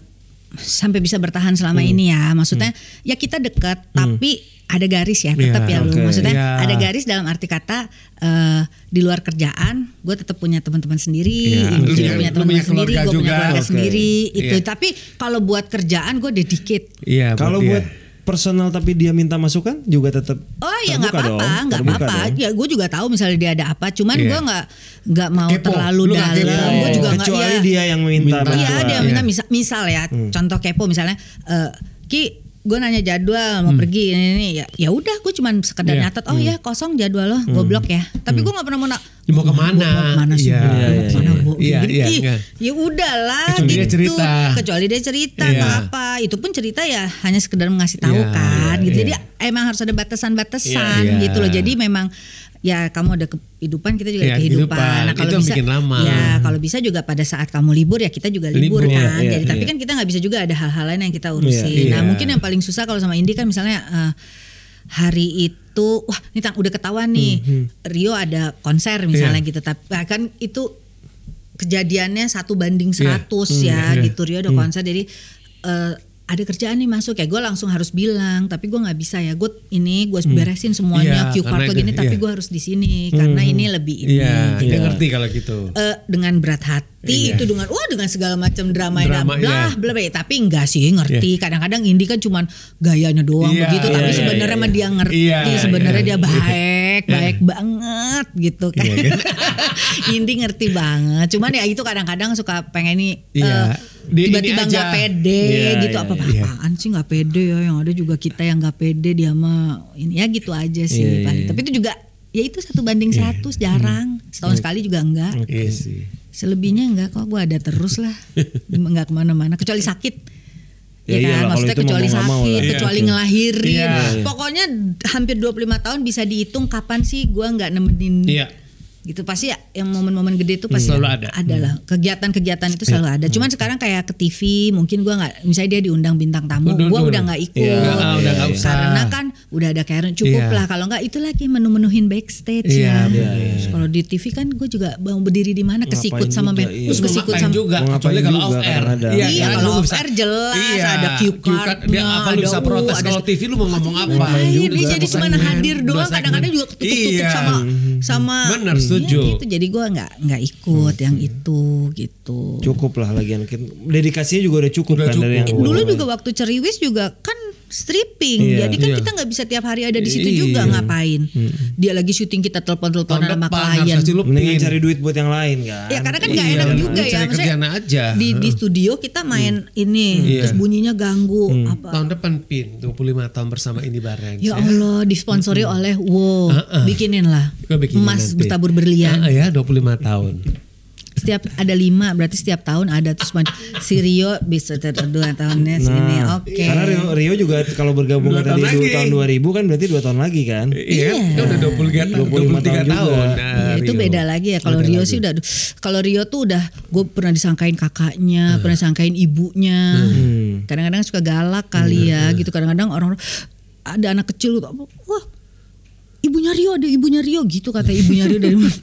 sampai bisa bertahan selama Hmm. ini ya. Maksudnya ya kita dekat, tapi ada garis ya, tetap Iya, ya lu. Maksudnya Iya. ada garis dalam arti kata eh, di luar kerjaan, gue tetap punya teman-teman sendiri, Iya. Indi Lu juga punya- teman-teman sendiri, keluarga gue punya juga. keluarga Oke. sendiri. Itu. Iya. Tapi kalau buat kerjaan gue dedicate. Iya. Kalau dia. buat personal tapi dia minta masukan juga tetap Oh ya nggak apa-apa, nggak apa-apa. Ya gue juga tahu misalnya dia ada apa. Cuman Iya. gue nggak nggak mau Kepo. terlalu Lu dalam. Gue juga nggak. Kecuali ya, dia yang minta. Iya dia minta misal, misal ya. Contoh kepo misalnya. eh, Ki gue nanya jadwal mau pergi ini, ini ya ya udah gue cuman sekedar Iya. nyatet oh ya kosong jadwal lo goblok ya tapi gue nggak pernah mau nak Mau ke mana? Mau ke mana sih Gua mau iya, ke mana, Jadi, iya, ih, iya. ya udahlah Kecuali dia gitu cerita. kecuali dia cerita Iya. nggak apa itu pun cerita ya hanya sekedar mengasih tahu Iya, kan iya, gitu iya. jadi emang harus ada batasan-batasan Iya, iya. gitu loh jadi memang ya kamu ada kehidupan kita juga Iya, ada kehidupan. kehidupan. Nah kalau bisa lama. ya kalau bisa juga pada saat kamu libur ya kita juga libur, Libur, kan. iya, Jadi tapi iya. kan kita nggak bisa juga ada hal-hal lain yang kita urusin. Iya, Nah iya. mungkin yang paling susah kalau sama Indi kan misalnya eh, hari itu wah ini tang- udah ketahuan nih Hmm, Rio ada konser misalnya Iya. gitu tapi kan itu kejadiannya satu banding Iya. 100 Hmm, ya iya. gitu Rio ada konser jadi eh, ada kerjaan nih masuk. Ya gue langsung harus bilang tapi gue nggak bisa ya. Gue ini gue beresin semuanya Iya, cue card karena begini itu, tapi iya. gue harus di sini karena ini lebih ini. Iya, gitu. dia ngerti kalau gitu. Eh, dengan berat hati Iya. itu dengan wah dengan segala macam drama, yang Drama, blah iya. blah blah tapi enggak sih ngerti. Kadang-kadang Indi kan cuman gayanya doang Iya, begitu tapi iya, sebenarnya iya, mah dia ngerti Iya, sebenarnya iya, dia baik baik banget gitu kan. Iya, Indi ngerti banget cuman ya itu kadang-kadang suka pengen nih Iya. ini tiba-tiba nggak pede Iya, gitu iya, apa iya. apaan sih nggak pede ya yang ada juga kita yang nggak pede dia mah ini ya gitu aja sih Iya, paling iya. tapi itu juga ya itu satu banding satu jarang setahun sekali juga enggak Iya sih. Selebihnya enggak kok gue ada terus lah Enggak ke mana-mana Kecuali sakit Ya Ya, iyalah, kan kalau Maksudnya itu mau kecuali nggak mau sakit lah. Kecuali Iya. ngelahirin Iya. Pokoknya hampir 25 tahun bisa dihitung Kapan sih gue nggak nemenin Iya. Gitu. Pasti ya yang momen-momen gede itu pasti Selalu ada. ada lah kegiatan-kegiatan itu selalu ada. Cuman sekarang kayak ke TV mungkin gua nggak misalnya dia diundang bintang tamu gua udah, nggak ikut. Iya, ah, udah nggak usah. karena kan udah ada Karen cukup Iya. lah. Kalau nggak itu lagi menu-menuhin backstage Iya, ya bener. Terus kalau di TV kan gue juga mau berdiri di mana kesikut Ngapain sama ben- iya. terus kesikut sama juga, kecuali kalau juga, off air. Iya, kan, kalau lu off bisa- air jelas, Iya, ada cue card, Dia apa lu bisa ada protes kalau TV lu mau ngomong apa? Iya, dia jadi cuma hadir doang kadang-kadang juga ketutup Iya. sama sama Bener, setuju. Ya gitu. Jadi gue nggak nggak ikut yang itu gitu. Cukup lah lagian Kan dedikasinya juga udah cukup Udah kan dari cukup. yang Dulu juga waktu ceriwis juga kan stripping. Iya. Jadi kan Iya. kita nggak bisa tiap hari ada di situ Iya. juga ngapain. Dia lagi syuting kita telepon-teleponan sama klien. mendingan cari duit buat yang lain kan. Ya karena kan nggak Iya, enak juga ya. Maksudnya aja. Di, di studio kita main ini, Iya. terus bunyinya ganggu apa. Tahun depan pin 25 tahun bersama ini Barens Ya Allah, disponsori oleh Wow, Heeh. bikinin lah. Bikinin Emas nanti. bertabur berlian. Ah, ya 25 tahun. Setiap ada lima berarti setiap tahun ada terus si Rio bisa dua tahunnya sini oke Nah, Karena Rio, Rio juga kalau bergabung Dua tadi tahun dua lagi. tahun 2000 kan berarti dua tahun lagi kan. Iya, kan udah 23 tahun, 25 23 tahun tahun. juga. Nah, Iya, itu beda lagi ya. Kalau Rio sih udah, kalau Rio tuh udah, gue pernah disangkain kakaknya, pernah disangkain ibunya. Kadang-kadang suka galak kali ya, gitu. Kadang-kadang orang ada anak kecil, wah ibunya Rio ada ibunya Rio gitu kata ibunya Rio dari mana.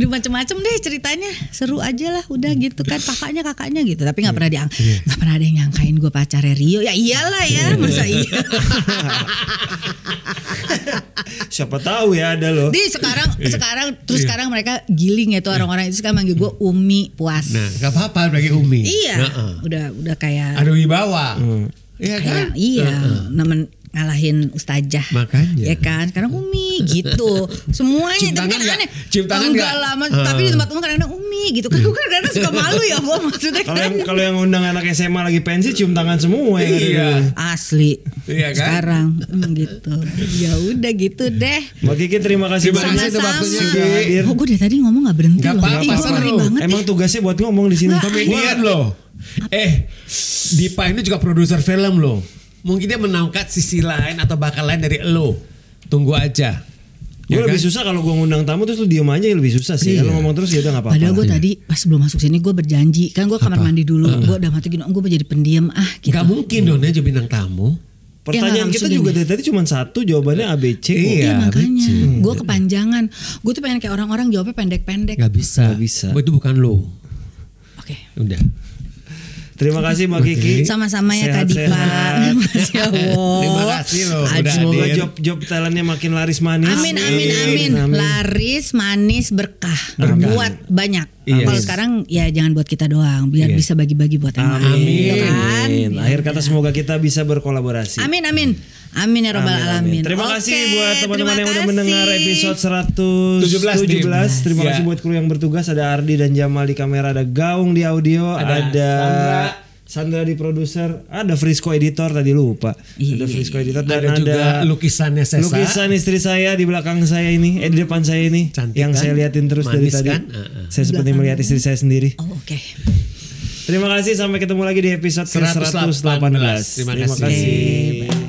Di macam-macam deh ceritanya. Seru aja lah udah gitu kan kakaknya kakaknya gitu. Tapi nggak pernah diang nggak pernah ada yang nyangkain gue pacarnya Rio. Ya iyalah ya masa iya. Siapa tahu ya ada loh. di sekarang sekarang terus sekarang mereka giling ya tuh orang-orang itu sekarang manggil gue Umi puas. Nah, gak apa-apa bagi Umi. iya Nah, udah udah kayak Ada wibawa. Iya kan? kayak iya namen ngalahin ustazah Makanya. ya kan sekarang Umi gitu semuanya tapi kan nggak? aneh Cium tangan enggak nggak? lama Ah. tapi di tempat umum kadang-kadang Umi gitu kan gue kadang-kadang suka malu ya Bo maksudnya Kalau yang kan kalau yang undang anak SMA lagi pensi cium tangan semua yang ada Iya. asli Iya kan? sekarang hmm, gitu ya udah gitu deh Mbak Kiki terima kasih Terima banyak sama-sama waktunya, hadir. oh gue dari tadi ngomong gak berhenti Nggak loh apa-apa, ngeri banget Emang tugasnya buat ngomong di sini. Komedian loh. Eh, Dipa ini juga produser film loh. Mungkin dia menangkat sisi lain atau bakal lain dari lo. Tunggu aja. Gue Ya lebih kan? susah kalau gue ngundang tamu terus lu diem aja lebih susah sih. Iya. Kalau ngomong terus ya udah nggak apa-apa. Padahal gue tadi pas sebelum masuk sini gue berjanji kan gue kamar mandi dulu gue udah mati gini gue mau jadi pendiam ah gitu Gak mungkin dong aja bintang tamu. Pertanyaan Ya, kita juga gini. dari tadi cuma satu jawabannya ABC kok. Iya. Iya makanya betul. gue kepanjangan gue tuh pengen kayak orang-orang jawabnya pendek-pendek Gak bisa. Nggak bisa. Oh, Itu bukan lo. oke Udah. Terima kasih Mbak Kiki. sama-sama ya Kak Dipa Sehat-sehat. Masya Allah Terima kasih loh, udah Semoga job job talentnya makin laris manis. Amin amin amin laris manis berkah buat banyak Iya. kalau sekarang ya jangan buat kita doang biar Iya. bisa bagi-bagi buat yang lain Amin. gitu kan Amin. Akhir kata semoga kita bisa berkolaborasi. amin amin amin ya robbal Amin, amin. alamin Terima Oke, kasih buat teman-teman terima yang udah kasih. mendengar episode 117. 17, Terima Dim. kasih Ya. buat kru yang bertugas ada Ardi dan Jamal di kamera, ada Gaung di audio, ada, Sandra. Sandra di produser, ada Frisco editor tadi lupa. Iya, ada iya, Frisco editor dan Ada ada, juga lukisannya Sesa. lukisan istri saya di belakang saya ini, eh di depan saya ini Cantik yang kan? saya liatin terus dari Manis tadi. kan? Heeh. Saya seperti melihat istri saya sendiri. oh oke Terima kasih sampai ketemu lagi di episode ke 118. 118. Terima kasih. kasih. Oke, bye.